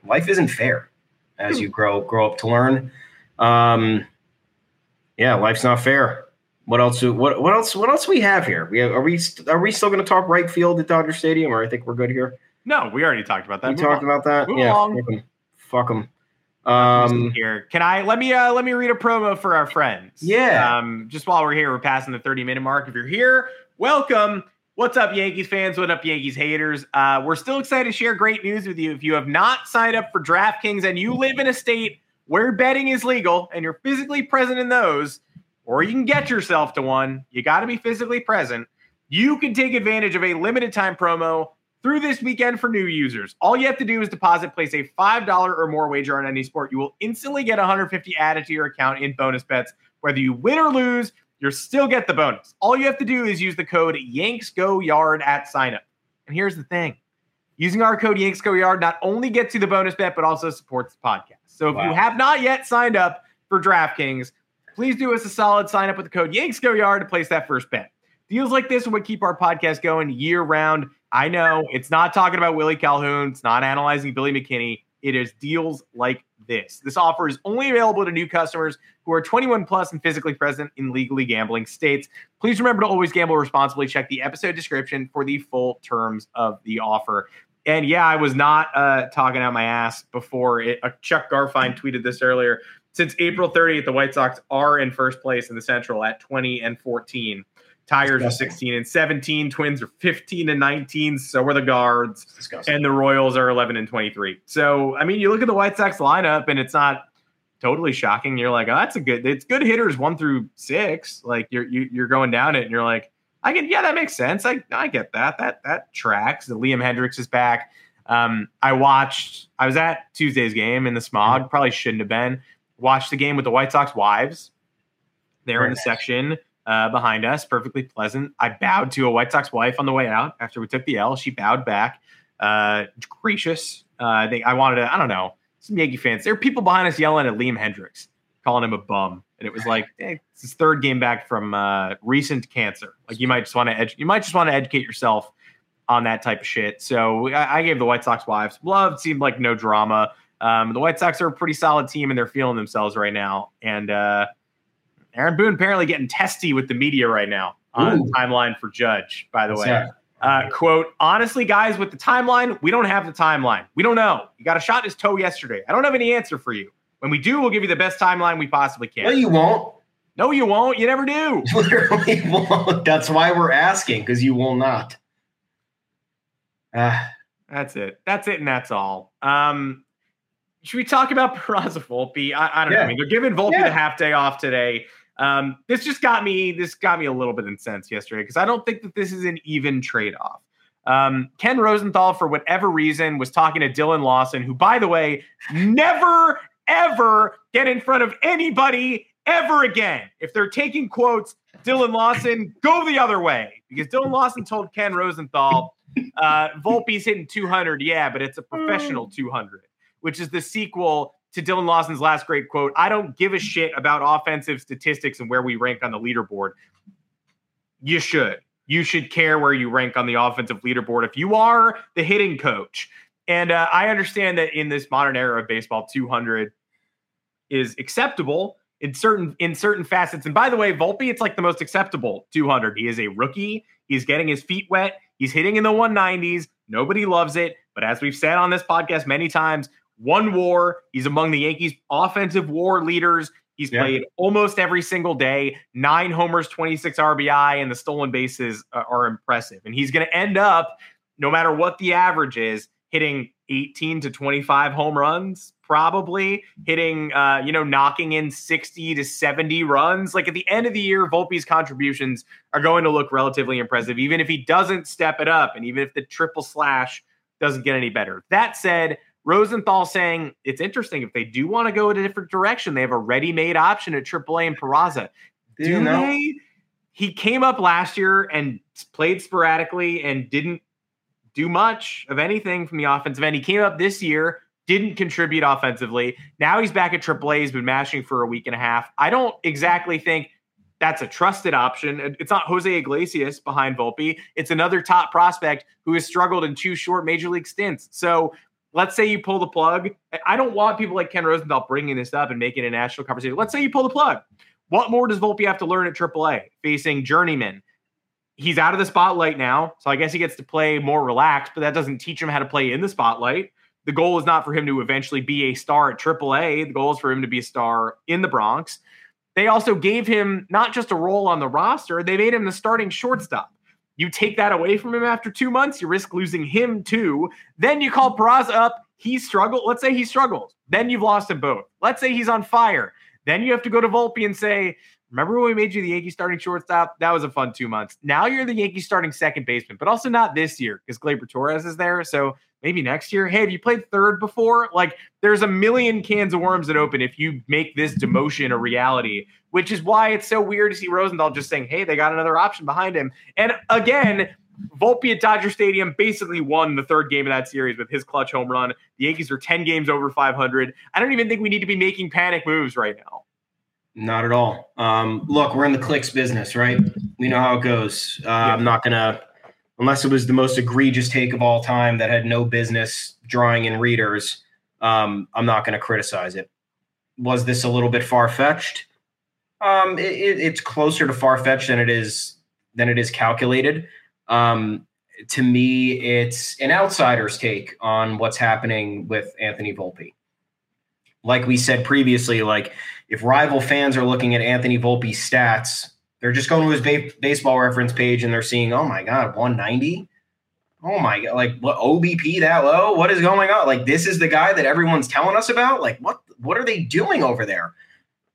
Speaker 2: life isn't fair as you grow grow up to learn. Um, yeah, life's not fair. What else? What what else? What else we have here? We have, are we are we still going to talk right field at Dodger Stadium, or I think we're good here?
Speaker 1: No, we already talked about that.
Speaker 2: We Move talked on. about that.
Speaker 1: Move
Speaker 2: yeah,
Speaker 1: fuck
Speaker 2: Fuck them.
Speaker 1: Um, here, can I let me uh, let me read a promo for our friends?
Speaker 2: Yeah.
Speaker 1: Um, just while we're here, we're passing the thirty minute mark. If you're here, welcome. What's up, Yankees fans? What up, Yankees haters? Uh, we're still excited to share great news with you. If you have not signed up for DraftKings and you live in a state where betting is legal and you're physically present in those, or you can get yourself to one, you got to be physically present. You can take advantage of a limited time promo through this weekend for new users. All you have to do is deposit, place a $5 or more wager on any sport. You will instantly get 150 added to your account in bonus bets. Whether you win or lose, you'll still get the bonus. All you have to do is use the code YanksGoYard at signup. And here's the thing using our code YanksGoYard not only gets you the bonus bet, but also supports the podcast. So if wow. you have not yet signed up for DraftKings, please do us a solid sign up with the code YanksGoYard to place that first bet. Deals like this would keep our podcast going year round. I know it's not talking about Willie Calhoun. It's not analyzing Billy McKinney. It is deals like this. This offer is only available to new customers who are 21 plus and physically present in legally gambling states. Please remember to always gamble responsibly. Check the episode description for the full terms of the offer. And yeah, I was not uh, talking out my ass before. It, uh, Chuck Garfien tweeted this earlier. Since April 30th, the White Sox are in first place in the Central at 20 and 14. Tigers are 16 and 17. Twins are 15 and 19. So are the Guards. And the Royals are 11 and 23. So, I mean, you look at the White Sox lineup and it's not totally shocking. You're like, oh, that's a good, it's good hitters one through six. Like you're, you, are you are going down it and you're like, I can, yeah, that makes sense. I, I get that. That, that tracks. The Liam Hendriks is back. Um, I watched, I was at Tuesday's game in the smog. Mm-hmm. Probably shouldn't have been. Watched the game with the White Sox wives. They're Very in the section uh, behind us, perfectly pleasant. I bowed to a White Sox wife on the way out after we took the L. She bowed back, uh, gracious. Uh, I think I wanted to, I don't know, some Yankee fans. There are people behind us yelling at Liam Hendriks, calling him a bum. And it was like, hey, it's his third game back from uh, recent cancer. Like you might just want to, edu- you might just want to educate yourself on that type of shit. So I, I gave the White Sox wives love. Seemed like no drama. Um, the White Sox are a pretty solid team, and they're feeling themselves right now. And uh, Aaron Boone apparently getting testy with the media right now on Ooh. timeline for Judge, by the What's way. Uh, quote, honestly, guys, with the timeline, we don't have the timeline. We don't know. He got a shot in his toe yesterday. I don't have any answer for you. When we do, we'll give you the best timeline we possibly can.
Speaker 2: No, you won't.
Speaker 1: No, you won't. You never do.
Speaker 2: Literally won't. That's why we're asking, because you will not.
Speaker 1: Uh, that's it. That's it, and that's all. Um, should we talk about Peraza Volpe? I, I don't yeah. know. I mean, they're giving Volpe yeah. the half day off today. Um, this just got me. This got me a little bit incensed yesterday because I don't think that this is an even trade off. Um, Ken Rosenthal, for whatever reason, was talking to Dillon Lawson, who, by the way, never ever get in front of anybody ever again. If they're taking quotes, Dillon Lawson, go the other way because Dillon Lawson told Ken Rosenthal, uh, Volpe's hitting 200, yeah, but it's a professional 200, which is the sequel to Dillon Lawson's last great quote I don't give a shit about offensive statistics and where we rank on the leaderboard. you should. You should care where you rank on the offensive leaderboard if you are the hitting coach. And uh, I understand that in this modern era of baseball, 200 is acceptable in certain in certain facets. And by the way, Volpe, it's like the most acceptable 200. He is a rookie. He's getting his feet wet. He's hitting in the 190s. Nobody loves it, but as we've said on this podcast many times, one WAR. He's among the Yankees' offensive WAR leaders. He's yeah. played almost every single day. Nine homers, 26 RBI, and the stolen bases uh, are impressive. And he's going to end up, no matter what the average is, hitting 18 to 25 home runs, probably hitting, uh, you know, knocking in 60 to 70 runs. Like at the end of the year, Volpe's contributions are going to look relatively impressive, even if he doesn't step it up and even if the triple slash doesn't get any better. That said, Rosenthal saying it's interesting if they do want to go in a different direction, they have a ready-made option at AAA and Peraza. Do you know? they? He came up last year and played sporadically and didn't do much of anything from the offensive end. He came up this year, didn't contribute offensively. Now he's back at AAA. He's been mashing for a week and a half. I don't exactly think that's a trusted option. It's not Jose Iglesias behind Volpe. It's another top prospect who has struggled in two short major league stints. So let's say you pull the plug. I don't want people like Ken Rosenthal bringing this up and making a national conversation. Let's say you pull the plug. What more does Volpe have to learn at AAA facing journeyman? He's out of the spotlight now, so I guess he gets to play more relaxed, but that doesn't teach him how to play in the spotlight. The goal is not for him to eventually be a star at AAA. The goal is for him to be a star in the Bronx. They also gave him not just a role on the roster, they made him the starting shortstop. You take that away from him after two months, you risk losing him too. Then you call Peraza up. He struggled. Let's say he struggles. Then you've lost him both. Let's say he's on fire. Then you have to go to Volpe and say, Remember when we made you the Yankee starting shortstop? That was a fun two months. Now you're the Yankee starting second baseman, but also not this year because Gleyber Torres is there. So maybe next year. Hey, have you played third before? Like, there's a million cans of worms that open if you make this demotion a reality, which is why it's so weird to see Rosenthal just saying, hey, they got another option behind him. And again, Volpe at Dodger Stadium basically won the third game of that series with his clutch home run. The Yankees are 10 games over 500. I don't even think we need to be making panic moves right now.
Speaker 2: Not at all. Um, look, we're in the clicks business, right? We know how it goes. Uh, yeah. I'm not going to, unless it was the most egregious take of all time that had no business drawing in readers, um, I'm not going to criticize it. Was this a little bit far fetched? Um, it, it, it's closer to far fetched than it is than it is calculated. Um, to me, it's an outsider's take on what's happening with Anthony Volpe. Like we said previously, like if rival fans are looking at Anthony Volpe's stats, they're just going to his ba- baseball reference page and they're seeing, oh my God, 190. Oh my God, like what OBP that low? What is going on? Like this is the guy that everyone's telling us about. Like what what are they doing over there?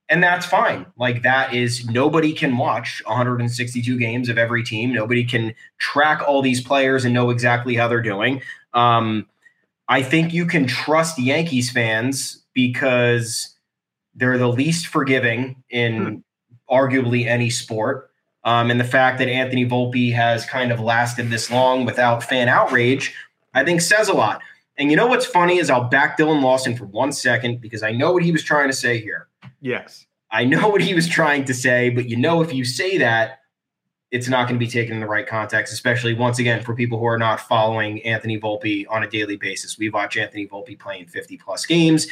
Speaker 2: And that's fine. Like that is nobody can watch 162 games of every team. Nobody can track all these players and know exactly how they're doing. Um, I think you can trust Yankees fans because they're the least forgiving in hmm. Arguably any sport. Um, and the fact that Anthony Volpe has kind of lasted this long without fan outrage, I think says a lot. And you know what's funny is I'll back Dillon Lawson for one second because I know what he was trying to say here.
Speaker 1: Yes.
Speaker 2: I know what he was trying to say, but you know, if you say that, it's not going to be taken in the right context, especially once again for people who are not following Anthony Volpe on a daily basis. We watch Anthony Volpe playing 50 plus games.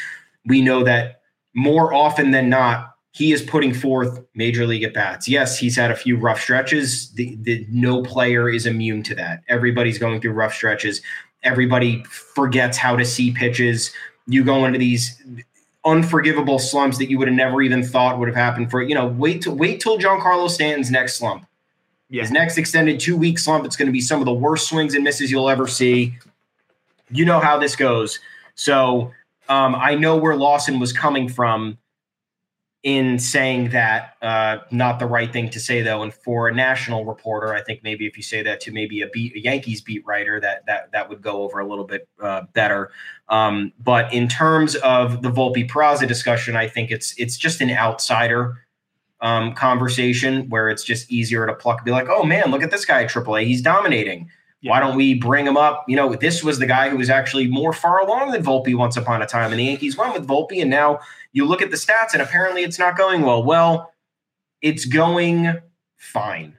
Speaker 2: We know that more often than not, he is putting forth major league at bats. Yes, he's had a few rough stretches. The, the, no player is immune to that. Everybody's going through rough stretches. Everybody forgets how to see pitches. You go into these unforgivable slumps that you would have never even thought would have happened for you know wait to wait till Giancarlo Stanton's next slump. Yeah. His next extended two week slump. It's going to be some of the worst swings and misses you'll ever see. You know how this goes. So um, I know where Lawson was coming from in saying that uh, not the right thing to say though and for a national reporter i think maybe if you say that to maybe a beat a yankees beat writer that that that would go over a little bit uh, better um, but in terms of the volpe Peraza discussion i think it's it's just an outsider um, conversation where it's just easier to pluck be like oh man look at this guy at aaa he's dominating yeah. Why don't we bring him up? You know, this was the guy who was actually more far along than Volpe once upon a time, and the Yankees went with Volpe, and now you look at the stats, and apparently it's not going well. Well, it's going fine.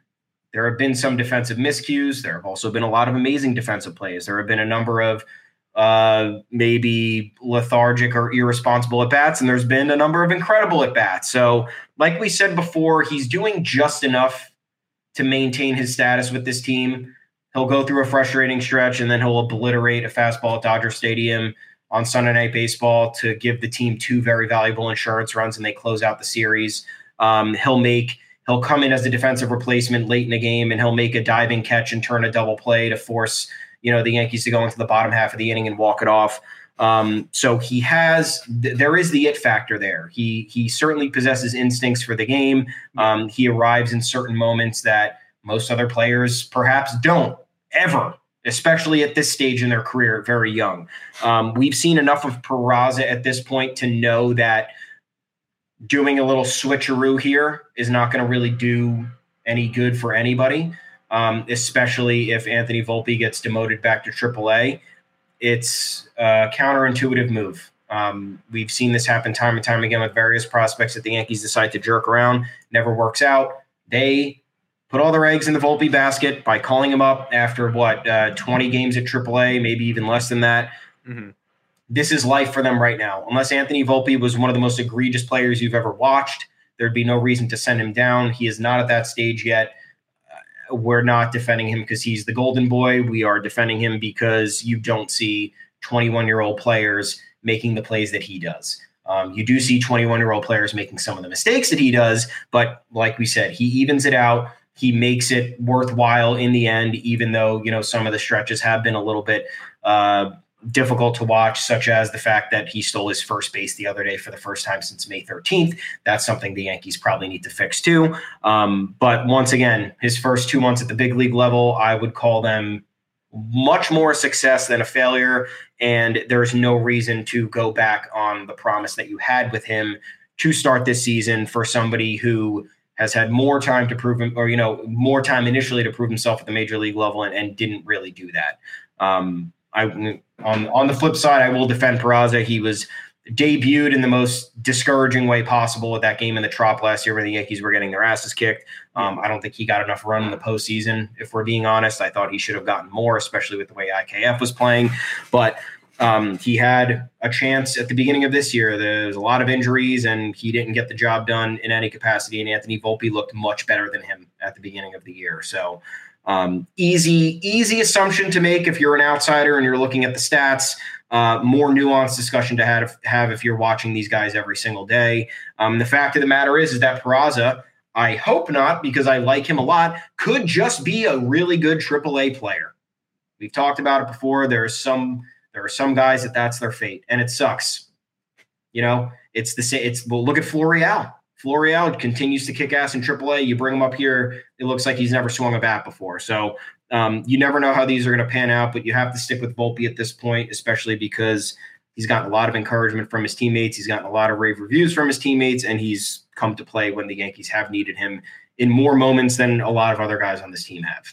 Speaker 2: there have been some defensive miscues. There have also been a lot of amazing defensive plays. There have been a number of uh, maybe lethargic or irresponsible at bats, and there's been a number of incredible at bats. So, like we said before, he's doing just enough to maintain his status with this team. He'll go through a frustrating stretch and then he'll obliterate a fastball at Dodger Stadium on Sunday Night Baseball to give the team two very valuable insurance runs and they close out the series. Um, he'll make he'll come in as a defensive replacement late in the game and he'll make a diving catch and turn a double play to force you know the Yankees to go into the bottom half of the inning and walk it off. Um, so he has th- there is the it factor there. He he certainly possesses instincts for the game. Um, he arrives in certain moments that most other players perhaps don't ever especially at this stage in their career, very young. Um, we've seen enough of Peraza at this point to know that doing a little switcheroo here is not going to really do any good for anybody, um, especially if Anthony Volpe gets demoted back to AAA. It's a counterintuitive move. Um, we've seen this happen time and time again with various prospects that the Yankees decide to jerk around, never works out. They put all their eggs in the Volpe basket by calling him up after what uh, 20 games at AAA, maybe even less than that. Mm-hmm. This is life for them right now. Unless Anthony Volpe was one of the most egregious players you've ever watched, there'd be no reason to send him down. He is not at that stage yet. Uh, we're not defending him because he's the golden boy. We are defending him because you don't see 21 year old players making the plays that he does. Um, you do see 21 year old players making some of the mistakes that he does, but like we said, he evens it out he makes it worthwhile in the end, even though you know some of the stretches have been a little bit uh, difficult to watch, such as the fact that he stole his first base the other day for the first time since May 13th. That's something the Yankees probably need to fix too. Um, but once again, his first two months at the big league level, I would call them much more success than a failure. And there's no reason to go back on the promise that you had with him to start this season for somebody who has had more time to prove him, or you know, more time initially to prove himself at the major league level, and, and didn't really do that. Um, I on on the flip side, I will defend Peraza. He was debuted in the most discouraging way possible at that game in the Trop last year, where the Yankees were getting their asses kicked. Um, I don't think he got enough run in the postseason. If we're being honest, I thought he should have gotten more, especially with the way IKF was playing. But um, he had a chance at the beginning of this year. There's a lot of injuries, and he didn't get the job done in any capacity. And Anthony Volpe looked much better than him at the beginning of the year. So, um, easy, easy assumption to make if you're an outsider and you're looking at the stats. Uh, more nuanced discussion to have, have if you're watching these guys every single day. Um, the fact of the matter is, is that Peraza, I hope not, because I like him a lot, could just be a really good AAA player. We've talked about it before. There's some there are some guys that that's their fate, and it sucks. You know, it's the same. It's well, look at Florial. Florial continues to kick ass in AAA. You bring him up here, it looks like he's never swung a bat before. So um, you never know how these are going to pan out, but you have to stick with Volpe at this point, especially because he's gotten a lot of encouragement from his teammates. He's gotten a lot of rave reviews from his teammates, and he's come to play when the Yankees have needed him in more moments than a lot of other guys on this team have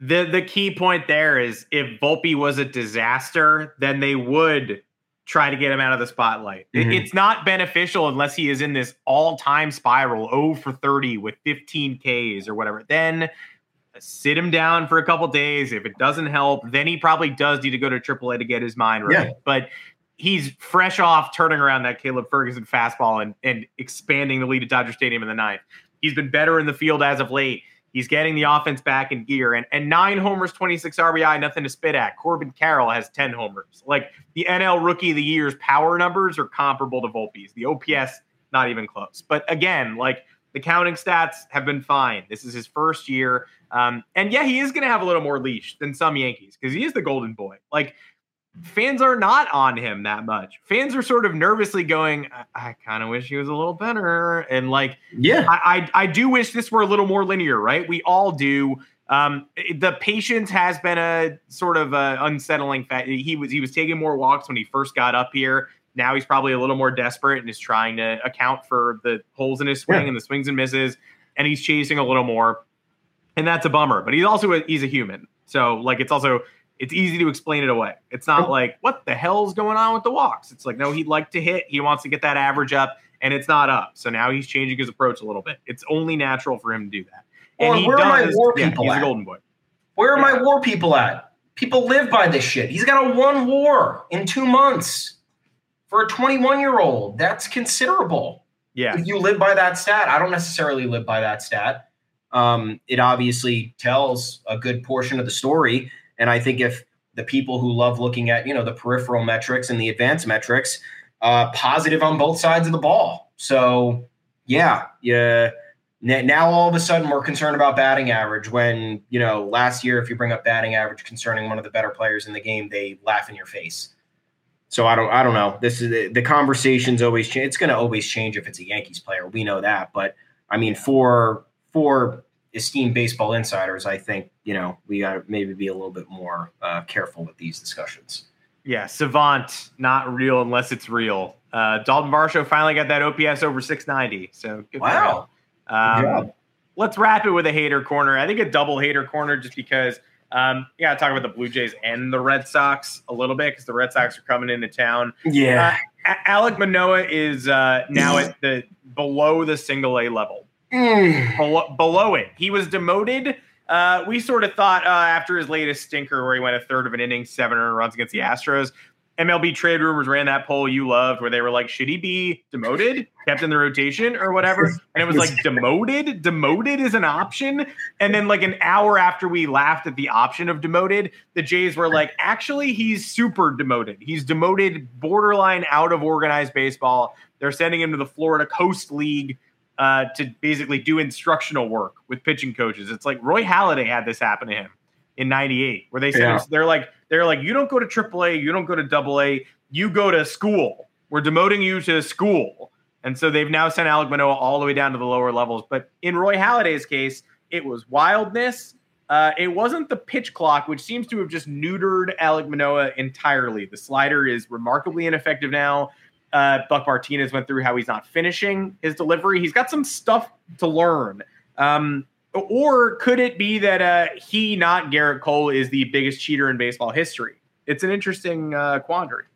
Speaker 1: the the key point there is if Volpe was a disaster, then they would try to get him out of the spotlight. Mm-hmm. It's not beneficial unless he is in this all-time spiral, 0 for 30 with 15 Ks or whatever. Then sit him down for a couple days. If it doesn't help, then he probably does need to go to AAA to get his mind right. Yeah. But he's fresh off turning around that Caleb Ferguson fastball and, and expanding the lead at Dodger Stadium in the ninth. He's been better in the field as of late. He's getting the offense back in gear. And, and nine homers, 26 RBI, nothing to spit at. Corbin Carroll has 10 homers. Like the NL Rookie of the Year's power numbers are comparable to Volpe's. The OPS, not even close. But again, like the counting stats have been fine. This is his first year. Um, and yeah, he is going to have a little more leash than some Yankees because he is the golden boy. Like fans are not on him that much. Fans are sort of nervously going, I, I kind of wish he was a little better. And like,
Speaker 2: yeah,
Speaker 1: I, I, I do wish this were a little more linear, right? We all do. Um, the patience has been a sort of a unsettling fact. He was he was taking more walks when he first got up here. Now he's probably a little more desperate and is trying to account for the holes in his swing yeah. and the swings and misses, and he's chasing a little more, and that's a bummer. But he's also a, he's a human, so like it's also it's easy to explain it away. It's not like what the hell's going on with the walks. It's like no, he'd like to hit. He wants to get that average up, and it's not up. So now he's changing his approach a little bit. It's only natural for him to do that. And
Speaker 2: Well,
Speaker 1: he
Speaker 2: where are my
Speaker 1: does-
Speaker 2: war
Speaker 1: yeah,
Speaker 2: people
Speaker 1: he's
Speaker 2: at?
Speaker 1: a golden boy.
Speaker 2: Where are
Speaker 1: Yeah.
Speaker 2: my war people at? People live by this shit. He's got a one war in two months for a 21 year old. That's considerable.
Speaker 1: Yeah.
Speaker 2: If you live by that stat, I don't necessarily live by that stat. Um, it obviously tells a good portion of the story. And I think if the people who love looking at, you know, the peripheral metrics and the advanced metrics, uh, positive on both sides of the ball. So yeah, yeah. Now all of a sudden we're concerned about batting average when, you know, last year if you bring up batting average concerning one of the better players in the game, they laugh in your face. So I don't I don't know. This is the, conversation's always change. It's going to always change if it's a Yankees player. We know that, but I mean for for esteemed baseball insiders, I think, you know, we got to maybe be a little bit more uh, careful with these discussions.
Speaker 1: Yeah. Savant, not real unless it's real. Uh, Dalton Varsho finally got that OPS over 690. So good for
Speaker 2: Wow.
Speaker 1: Um, let's wrap it with a hater corner. I think a double hater corner just because um, you got to talk about the Blue Jays and the Red Sox a little bit because the Red Sox are coming into town.
Speaker 2: Yeah.
Speaker 1: A- Alek Manoah is uh, now at the below the single A level.
Speaker 2: Mm.
Speaker 1: below, below it. He was demoted. Uh, we sort of thought uh, after his latest stinker, where he went a third of an inning, seven earned runs against the Astros. MLB trade rumors ran that poll you loved, where they were like, should he be demoted, kept in the rotation, or whatever? And it was like demoted. Demoted is an option. And then like an hour after we laughed at the option of demoted, the Jays were like, actually, he's super demoted. He's demoted, borderline out of organized baseball. They're sending him to the Florida Coast League uh, to basically do instructional work with pitching coaches. It's like Roy Halladay had this happen to him in '98, where they said
Speaker 2: Yeah.
Speaker 1: they're like they're like you don't go to AAA, you don't go to AA, you go to school. We're demoting you to school, and so they've now sent Alek Manoah all the way down to the lower levels. But in Roy Halladay's case, it was wildness. Uh, it wasn't the pitch clock, which seems to have just neutered Alek Manoah entirely. The slider is remarkably ineffective now. Uh, Buck Martinez went through how he's not finishing his delivery. He's got some stuff to learn. Um, or could it be that uh, he, not Gerrit Cole, is the biggest cheater in baseball history? It's an interesting uh, quandary.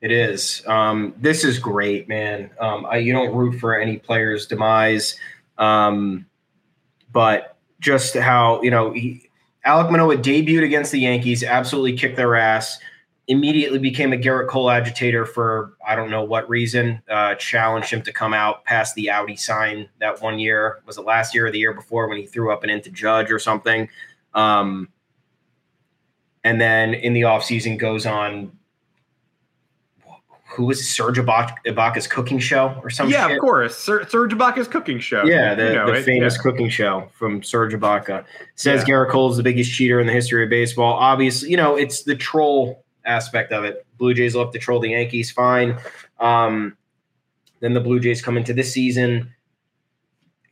Speaker 2: It is. Um, this is great, man. Um, I, you don't root for any player's demise, um, but just how you know he, Alek Manoah debuted against the Yankees, absolutely kicked their ass. Immediately became a Gerrit Cole agitator for I don't know what reason. Uh, challenged him to come out past the Audi sign that one year. Was it last year or the year before when he threw up an into Judge or something? Um, and then in the offseason goes on who was Serge Ibaka- Ibaka's cooking show or something?
Speaker 1: yeah,
Speaker 2: shit?
Speaker 1: of course. Serge Ibaka's cooking show.
Speaker 2: Yeah,
Speaker 1: You
Speaker 2: the,
Speaker 1: know
Speaker 2: the
Speaker 1: it,
Speaker 2: famous
Speaker 1: yeah.
Speaker 2: cooking show from Serge Ibaka says
Speaker 1: Yeah.
Speaker 2: Gerrit Cole is the biggest cheater in the history of baseball. Obviously, you know it's the troll aspect of it. Blue Jays love to troll the Yankees. Fine. Um, then the Blue Jays come into this season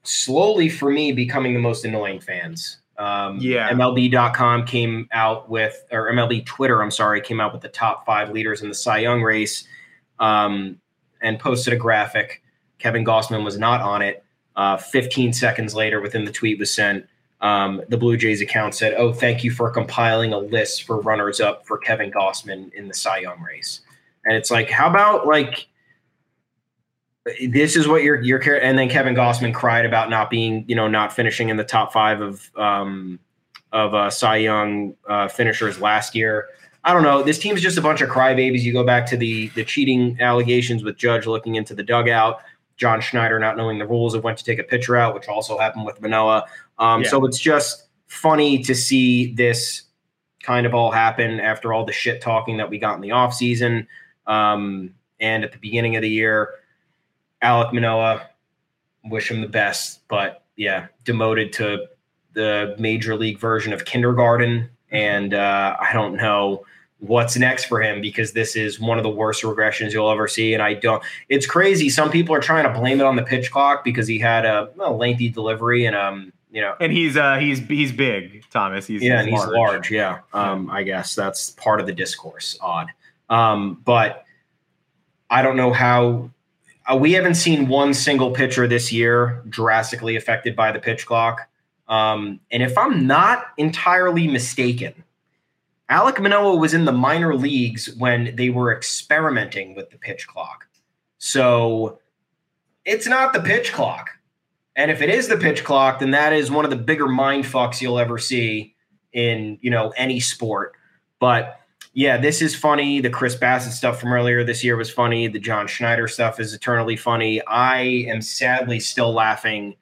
Speaker 2: slowly for me becoming the most annoying fans. Um,
Speaker 1: Yeah.
Speaker 2: MLB.com came out with, or MLB Twitter, I'm sorry, came out with the top five leaders in the Cy Young race um, and posted a graphic. Kevin Gausman was not on it. Uh, 15 seconds later, within the tweet was sent, um, the Blue Jays account said, "Oh, thank you for compiling a list for runners up for Kevin Gausman in the Cy Young race." And it's like, how about like this is what you're you're care- and then Kevin Gausman cried about not being, you know, not finishing in the top five of um, of uh, Cy Young uh, finishers last year. I don't know. This team's just a bunch of crybabies. You go back to the the cheating allegations with Judge looking into the dugout, John Schneider not knowing the rules of when to take a pitcher out, which also happened with Manoah. Um,
Speaker 1: Yeah.
Speaker 2: So it's just funny to see this kind of all happen after all the shit talking that we got in the offseason. Um, and at the beginning of the year, Alek Manoah, wish him the best, but yeah, demoted to the major league version of kindergarten. And uh, I don't know what's next for him because this is one of the worst regressions you'll ever see. And I don't, it's crazy. Some people are trying to blame it on the pitch clock because he had a, a lengthy delivery and, um, you know,
Speaker 1: And he's uh he's he's big, Thomas. He's
Speaker 2: yeah, and he's large. Yeah. Um, I guess that's part of the discourse. Odd. Um, but I don't know how uh, we haven't seen one single pitcher this year drastically affected by the pitch clock. Um, and if I'm not entirely mistaken, Alek Manoah was in the minor leagues when they were experimenting with the pitch clock. So it's not the pitch clock. And if it is the pitch clock, then that is one of the bigger mind fucks you'll ever see in you know any sport. But yeah, this is funny. The Chris Bassitt stuff from earlier this year was funny. The John Schneider stuff is eternally funny. I am sadly still laughing.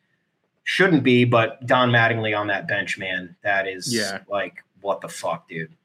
Speaker 2: Shouldn't be, but Don Mattingly on that bench, man, that is
Speaker 1: Yeah.
Speaker 2: like what the fuck, dude.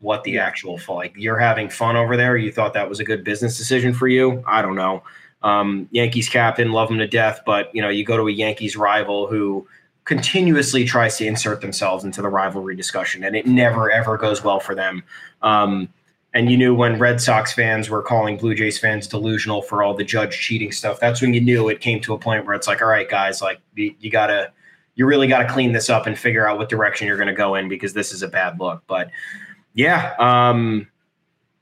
Speaker 2: What the actual? Like you're having fun over there. You thought that was a good business decision for you? I don't know. Um, Yankees captain, love him to death, but you know, you go to a Yankees rival who continuously tries to insert themselves into the rivalry discussion, and it never ever goes well for them. Um, and you knew when Red Sox fans were calling Blue Jays fans delusional for all the judge cheating stuff. That's when you knew it came to a point where it's like, all right, guys, like you, you gotta, you really gotta clean this up and figure out what direction you're going to go in because this is a bad look. But yeah, um,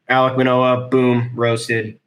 Speaker 2: Alek Manoah, boom, roasted.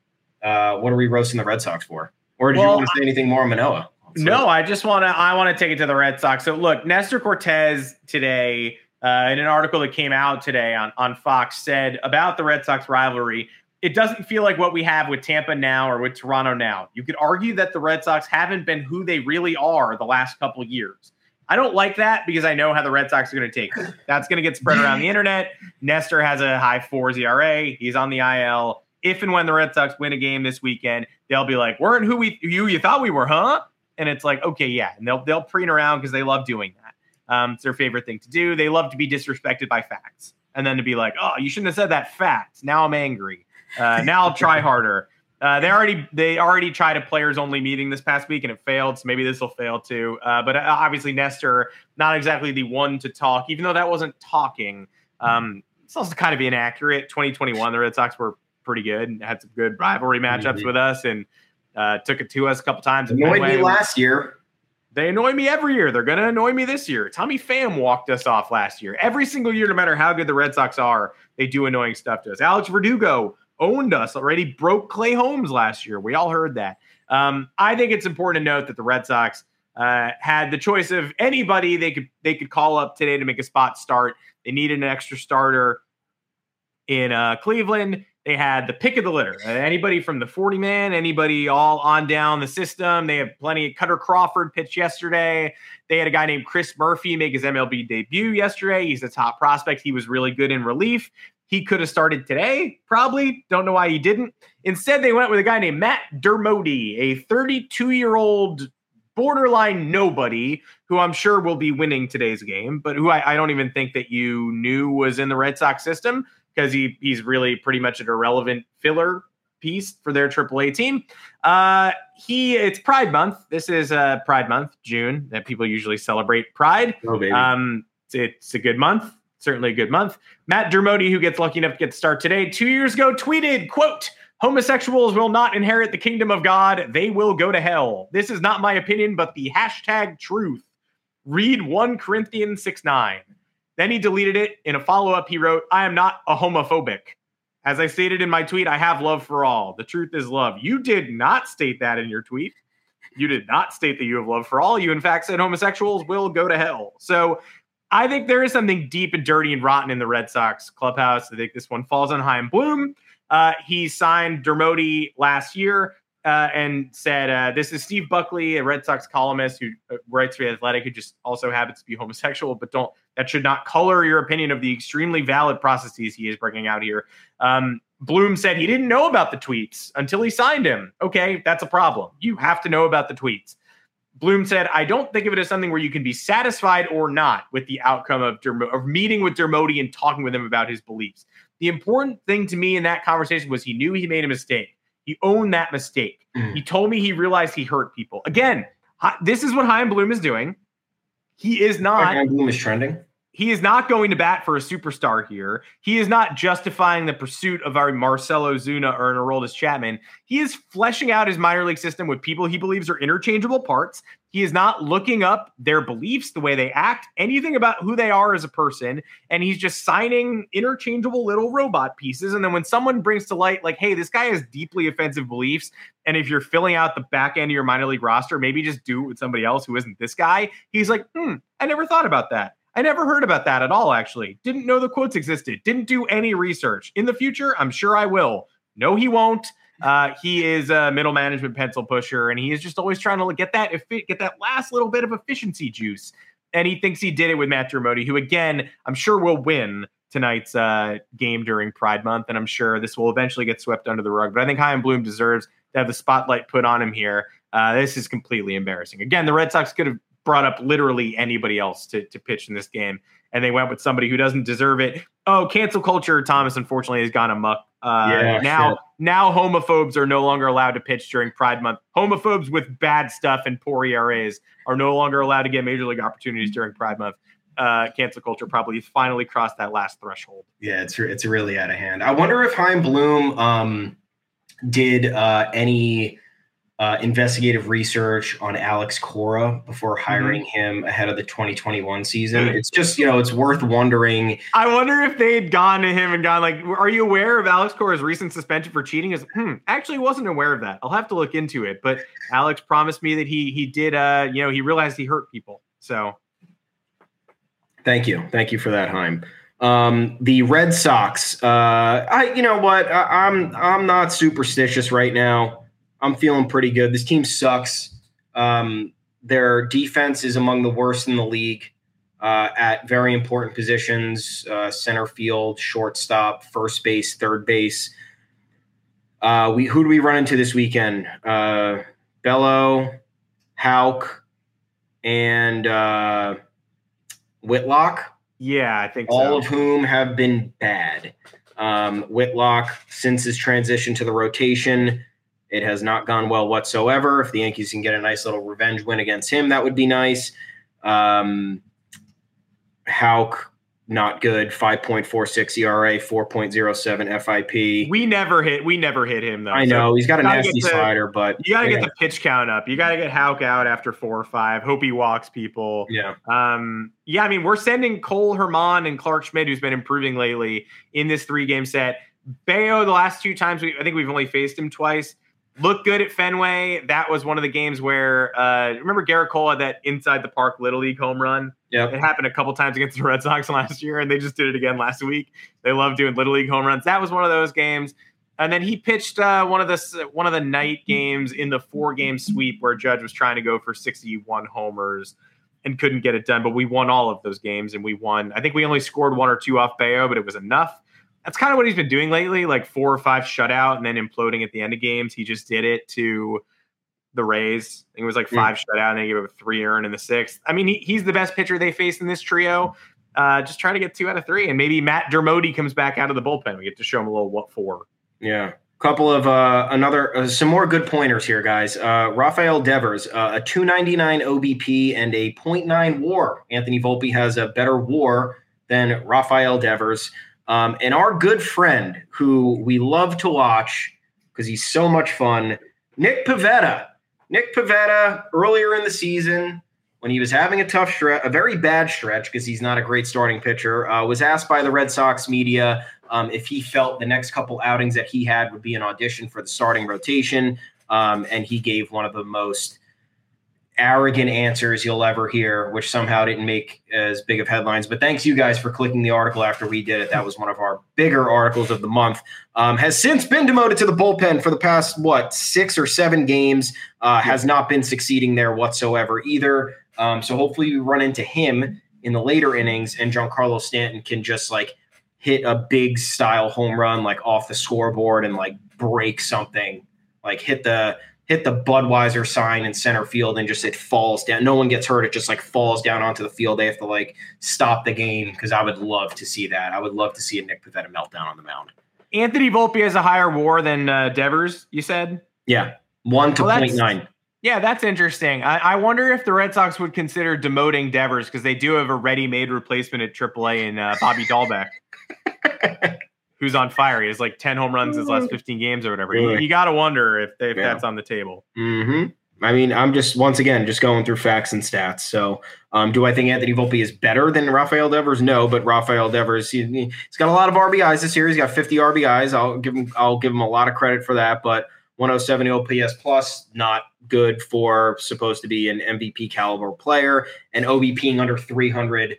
Speaker 2: Uh, what are we roasting the Red Sox for? Or did you want to say anything more on Manoah?
Speaker 1: No, I just want to. I want to take it to the Red Sox. So look, Nestor Cortes today, uh, in an article that came out today on on Fox, said about the Red Sox rivalry. It doesn't feel like what we have with Tampa now or with Toronto now. You could argue that the Red Sox haven't been who they really are the last couple of years. I don't like that because I know how the Red Sox are going to take it. That's going to get spread around the internet. Nestor has a high fours ERA. He's on the IL. If and when the Red Sox win a game this weekend, they'll be like, "Weren't who we you you thought we were, huh?" And it's like, okay, yeah, and they'll they'll preen around because they love doing that. Um, it's their favorite thing to do. They love to be disrespected by facts, and then to be like, "Oh, you shouldn't have said that fact." Now I'm angry. Uh, now I'll try harder. Uh, they already they already tried a players only meeting this past week and it failed. So maybe this will fail too. Uh, but uh, obviously Nestor not exactly the one to talk, even though that wasn't talking. Um, it's also kind of inaccurate. 2021, the Red Sox were pretty good and had some good rivalry matchups
Speaker 2: Mhm.
Speaker 1: with us and uh, took it to us a couple times. at
Speaker 2: Annoyed me last year.
Speaker 1: They annoy me every year. They're going to annoy me this year. Tommy Pham walked us off last year. Every single year, no matter how good the Red Sox are, they do annoying stuff to us. Alex Verdugo owned us already, broke Clay Holmes last year. We all heard that. Um, I think it's important to note that the Red Sox uh, had the choice of anybody they could they could call up today to make a spot start. They needed an extra starter in uh, Cleveland. They had the pick of the litter. Uh, anybody from the 40 man, anybody all on down the system. They have plenty. Of Kutter Crawford pitched yesterday. They had a guy named Chris Murphy make his MLB debut yesterday. He's a top prospect. He was really good in relief. He could have started today, probably. Don't know why he didn't. Instead, they went with a guy named Matt Dermody, a 32 year old borderline nobody who I'm sure will be winning today's game, but who I, I don't even think that you knew was in the Red Sox system because he he's really pretty much an irrelevant filler piece for their AAA team. Uh, he it's Pride Month. This is uh, Pride Month, June, that people usually celebrate Pride.
Speaker 2: Oh, baby.
Speaker 1: Um, it's, it's a good month, certainly a good month. Matt Dermody, who gets lucky enough to get the start today, two years ago tweeted, "quote Homosexuals will not inherit the kingdom of God; they will go to hell. This is not my opinion, but the hashtag truth. Read one Corinthians six nine. Then he deleted it. In a follow up, he wrote, "I am not a homophobic." As I stated in my tweet, I have love for all. The truth is love. You did not state that in your tweet. You did not state that you have love for all. You, in fact, said homosexuals will go to hell. So I think there is something deep and dirty and rotten in the Red Sox clubhouse. I think this one falls on Chaim Bloom. Uh, he signed Dermody last year uh, and said, uh, This is Steve Buckley, a Red Sox columnist who uh, writes for The Athletic, who just also happens to be homosexual, but don't that should not color your opinion of the extremely valid processes he is bringing out here. Um, Bloom said he didn't know about the tweets until he signed him. Okay, that's a problem. You have to know about the tweets. Bloom said, I don't think of it as something where you can be satisfied or not with the outcome of, Dermo- of meeting with Dermody and talking with him about his beliefs. The important thing to me in that conversation was he knew he made a mistake. He owned that mistake.
Speaker 2: Mm.
Speaker 1: He told me he realized he hurt people. Again, this is what Chaim Bloom is doing. He is not
Speaker 2: Ryan Bloom is trending.
Speaker 1: He is not going to bat for a superstar here. He is not justifying the pursuit of our Marcell Ozuna or an Aroldis Chapman. He is fleshing out his minor league system with people he believes are interchangeable parts. He is not looking up their beliefs, the way they act, anything about who they are as a person. And he's just signing interchangeable little robot pieces. And then when someone brings to light, like, hey, this guy has deeply offensive beliefs. And if you're filling out the back end of your minor league roster, maybe just do it with somebody else who isn't this guy. He's like, hmm, I never thought about that. I never heard about that at all, actually. Didn't know the quotes existed. Didn't do any research. In the future, I'm sure I will. No, he won't. Uh, he is a middle management pencil pusher, and he is just always trying to get that get that last little bit of efficiency juice. And he thinks he did it with Matt Dermody, who again I'm sure will win tonight's uh, game during Pride Month, and I'm sure this will eventually get swept under the rug. But I think Chaim Bloom deserves to have the spotlight put on him here. Uh, this is completely embarrassing. Again, the Red Sox could have brought up literally anybody else to, to pitch in this game, and they went with somebody who doesn't deserve it. Oh, cancel culture, Thomas, unfortunately, has gone amok. Uh, yeah, now, now homophobes are no longer allowed to pitch during Pride Month. Homophobes with bad stuff and poor ERAs are no longer allowed to get major league opportunities during Pride Month. Uh, cancel culture probably finally crossed that last threshold.
Speaker 2: Yeah, it's it's really out of hand. I wonder if Chaim Bloom um, did uh, any uh, investigative research on Alex Cora before mm-hmm. hiring mm-hmm. him ahead of the 2021 season. It's just, you know, it's worth wondering.
Speaker 1: I wonder if they had gone to him and gone like, "Are you aware of Alex Cora's recent suspension for cheating?" Is hmm, actually wasn't aware of that. I'll have to look into it. But Alex promised me that he he did. Uh, you know, he realized he hurt people. So,
Speaker 2: thank you, thank you for that, Chaim. Um, the Red Sox. Uh, I, you know what? I, I'm I'm not superstitious right now. I'm feeling pretty good. This team sucks. Um, their defense is among the worst in the league uh, at very important positions uh, center field, shortstop, first base, third base. Uh, we who do we run into this weekend? Uh, Bello, Houck, and uh, Whitlock.
Speaker 1: Yeah, I think
Speaker 2: all
Speaker 1: so.
Speaker 2: of whom have been bad. Um, Whitlock, since his transition to the rotation, it has not gone well whatsoever. If the Yankees can get a nice little revenge win against him, that would be nice. Um, Houck, not good. 5.46 ERA, 4.07 FIP.
Speaker 1: We never hit. We never hit him though.
Speaker 2: I know so he's got a nasty the, slider, but
Speaker 1: you got to get the pitch count up. You got to get Houck out after four or five. Hope he walks people.
Speaker 2: Yeah.
Speaker 1: Um. Yeah. I mean, we're sending Cole Germán and Clarke Schmidt, who's been improving lately in this three game set. Bello, the last two times we, I think we've only faced him twice looked good at Fenway. That was one of the games where uh, remember had that inside the park little league home run.
Speaker 2: Yeah,
Speaker 1: it happened a couple times against the Red Sox last year, and they just did it again last week. They love doing little league home runs. That was one of those games. And then he pitched uh, one of the one of the night games in the four game sweep where Judge was trying to go for 61 homers and couldn't get it done. But we won all of those games, and we won. I think we only scored one or two off Bello, but it was enough that's kind of what he's been doing lately, like four or five shutout and then imploding at the end of games. He just did it to the Rays. I think it was like five mm. shutout and they gave up three earn in the sixth. I mean, he, he's the best pitcher they faced in this trio. Uh, just trying to get two out of three, and maybe Matt Dermody comes back out of the bullpen. We get to show him a little what for.
Speaker 2: Yeah, couple of uh, another uh, some more good pointers here, guys. Uh, Rafael Devers, uh, a 299 OBP and a 0.9 WAR. Anthony Volpe has a better WAR than Rafael Devers. Um, and our good friend, who we love to watch because he's so much fun, Nick Pivetta. Nick Pivetta, earlier in the season, when he was having a tough stretch, a very bad stretch because he's not a great starting pitcher, uh, was asked by the Red Sox media um, if he felt the next couple outings that he had would be an audition for the starting rotation. Um, and he gave one of the most arrogant answers you'll ever hear, which somehow didn't make as big of headlines. But thanks you guys for clicking the article after we did it. That was one of our bigger articles of the month. Um, has since been demoted to the bullpen for the past what six or seven games. Uh, has not been succeeding there whatsoever either. Um, so hopefully we run into him in the later innings, and Giancarlo Stanton can just like hit a big style home run like off the scoreboard and like break something, like hit the hit the Budweiser sign in center field and just it falls down. No one gets hurt. It just like falls down onto the field. They have to like stop the game because I would love to see that. I would love to see a Nick Pivetta meltdown on the mound.
Speaker 1: Anthony Volpe has a higher WAR than uh, Devers. You said,
Speaker 2: yeah, one to well, 0.9.
Speaker 1: Yeah, that's interesting. I, I, wonder if the Red Sox would consider demoting Devers because they do have a ready-made replacement at AAA in uh, Bobby Dalbec. who's on fire. He has like 10 home runs his last mm-hmm. 15 games or whatever. You, you got to wonder if, if yeah. that's on the table.
Speaker 2: Mm-hmm. I mean, I'm just once again just going through facts and stats. So, um, do I think Anthony Volpe is better than Rafael Devers? No, but Rafael Devers, he, has got a lot of RBIs this year. He's got 50 RBIs. I'll give him, I'll give him a lot of credit for that. But 107 OPS plus, not good for supposed to be an MVP caliber player, and OBPing under 300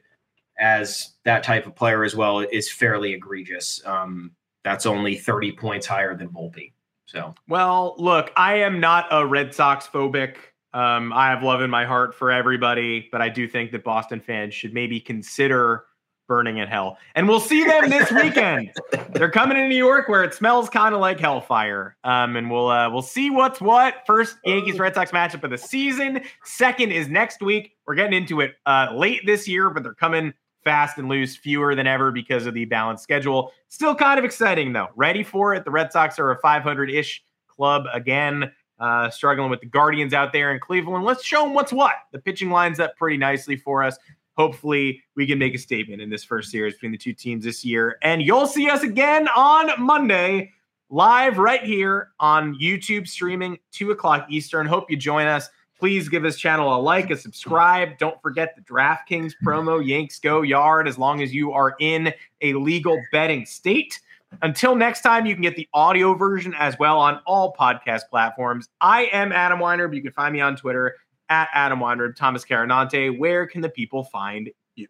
Speaker 2: as that type of player as well is fairly egregious. Um, that's only 30 points higher than Volpe. So,
Speaker 1: well, look, I am not a Red Sox phobic. Um, I have love in my heart for everybody, but I do think that Boston fans should maybe consider burning in hell. And we'll see them this weekend. They're coming to New York where it smells kind of like hellfire. Um, and we'll uh, we'll see what's what. First Yankees Red Sox matchup of the season. Second is next week. We're getting into it uh, late this year, but they're coming fast and loose, fewer than ever because of the balanced schedule. Still kind of exciting though. Ready for it. The Red Sox are a 500-ish club again. Uh, struggling with the Guardians out there in Cleveland. Let's show them what's what. The pitching lines up pretty nicely for us hopefully we can make a statement in this first series between the two teams this year. And you'll see us again on Monday, live right here on YouTube, streaming two o'clock Eastern. Hope you join us. Please give this channel a like, a subscribe. Don't forget the DraftKings promo, Yanks Go Yard, as long as you are in a legal betting state. Until next time, you can get the audio version as well on all podcast platforms. I am Adam Weinrib, but you can find me on Twitter at Adam Weinrib, Thomas Carannante. Where can the people find you?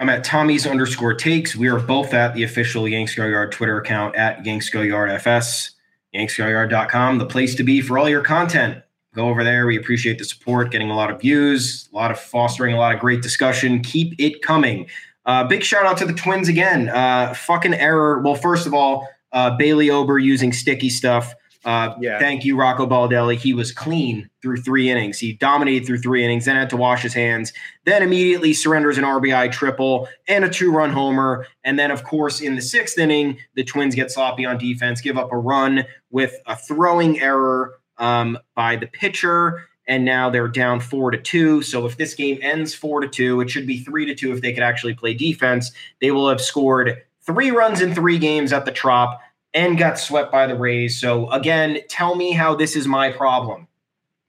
Speaker 2: I'm at Tommy's underscore takes. We are both at the official Yanks Go Yard Twitter account at Yanks Go Yard FS, yanksgoyard.com, the place to be for all your content. Go over there. We appreciate the support, getting a lot of views, a lot of fostering, a lot of great discussion. Keep it coming. Uh, big shout out to the Twins again. Uh, fucking error. Well, first of all, uh, Bailey Ober using sticky stuff. Uh, yeah. Thank you, Rocco Baldelli. He was clean through three innings. He dominated through three innings, then had to wash his hands, then immediately surrenders an RBI triple and a two run homer. And then, of course, in the sixth inning, the Twins get sloppy on defense, give up a run with a throwing error um, by the pitcher. And now they're down four to two. So if this game ends four to two, it should be three to two if they could actually play defense. They will have scored three runs in three games at the Trop and got swept by the Rays. So again, tell me how this is my problem.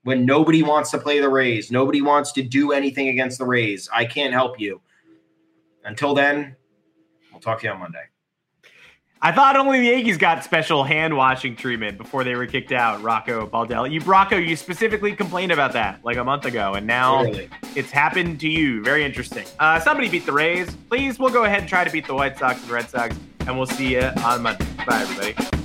Speaker 2: When nobody wants to play the Rays, nobody wants to do anything against the Rays. I can't help you. Until then, we'll talk to you on Monday.
Speaker 1: I thought only the Yankees got special hand washing treatment before they were kicked out. Rocco Baldelli, you Rocco, you specifically complained about that like a month ago, and now really? it's happened to you. Very interesting. Uh, somebody beat the Rays. Please, we'll go ahead and try to beat the White Sox and Red Sox, and we'll see you on Monday. Bye, everybody.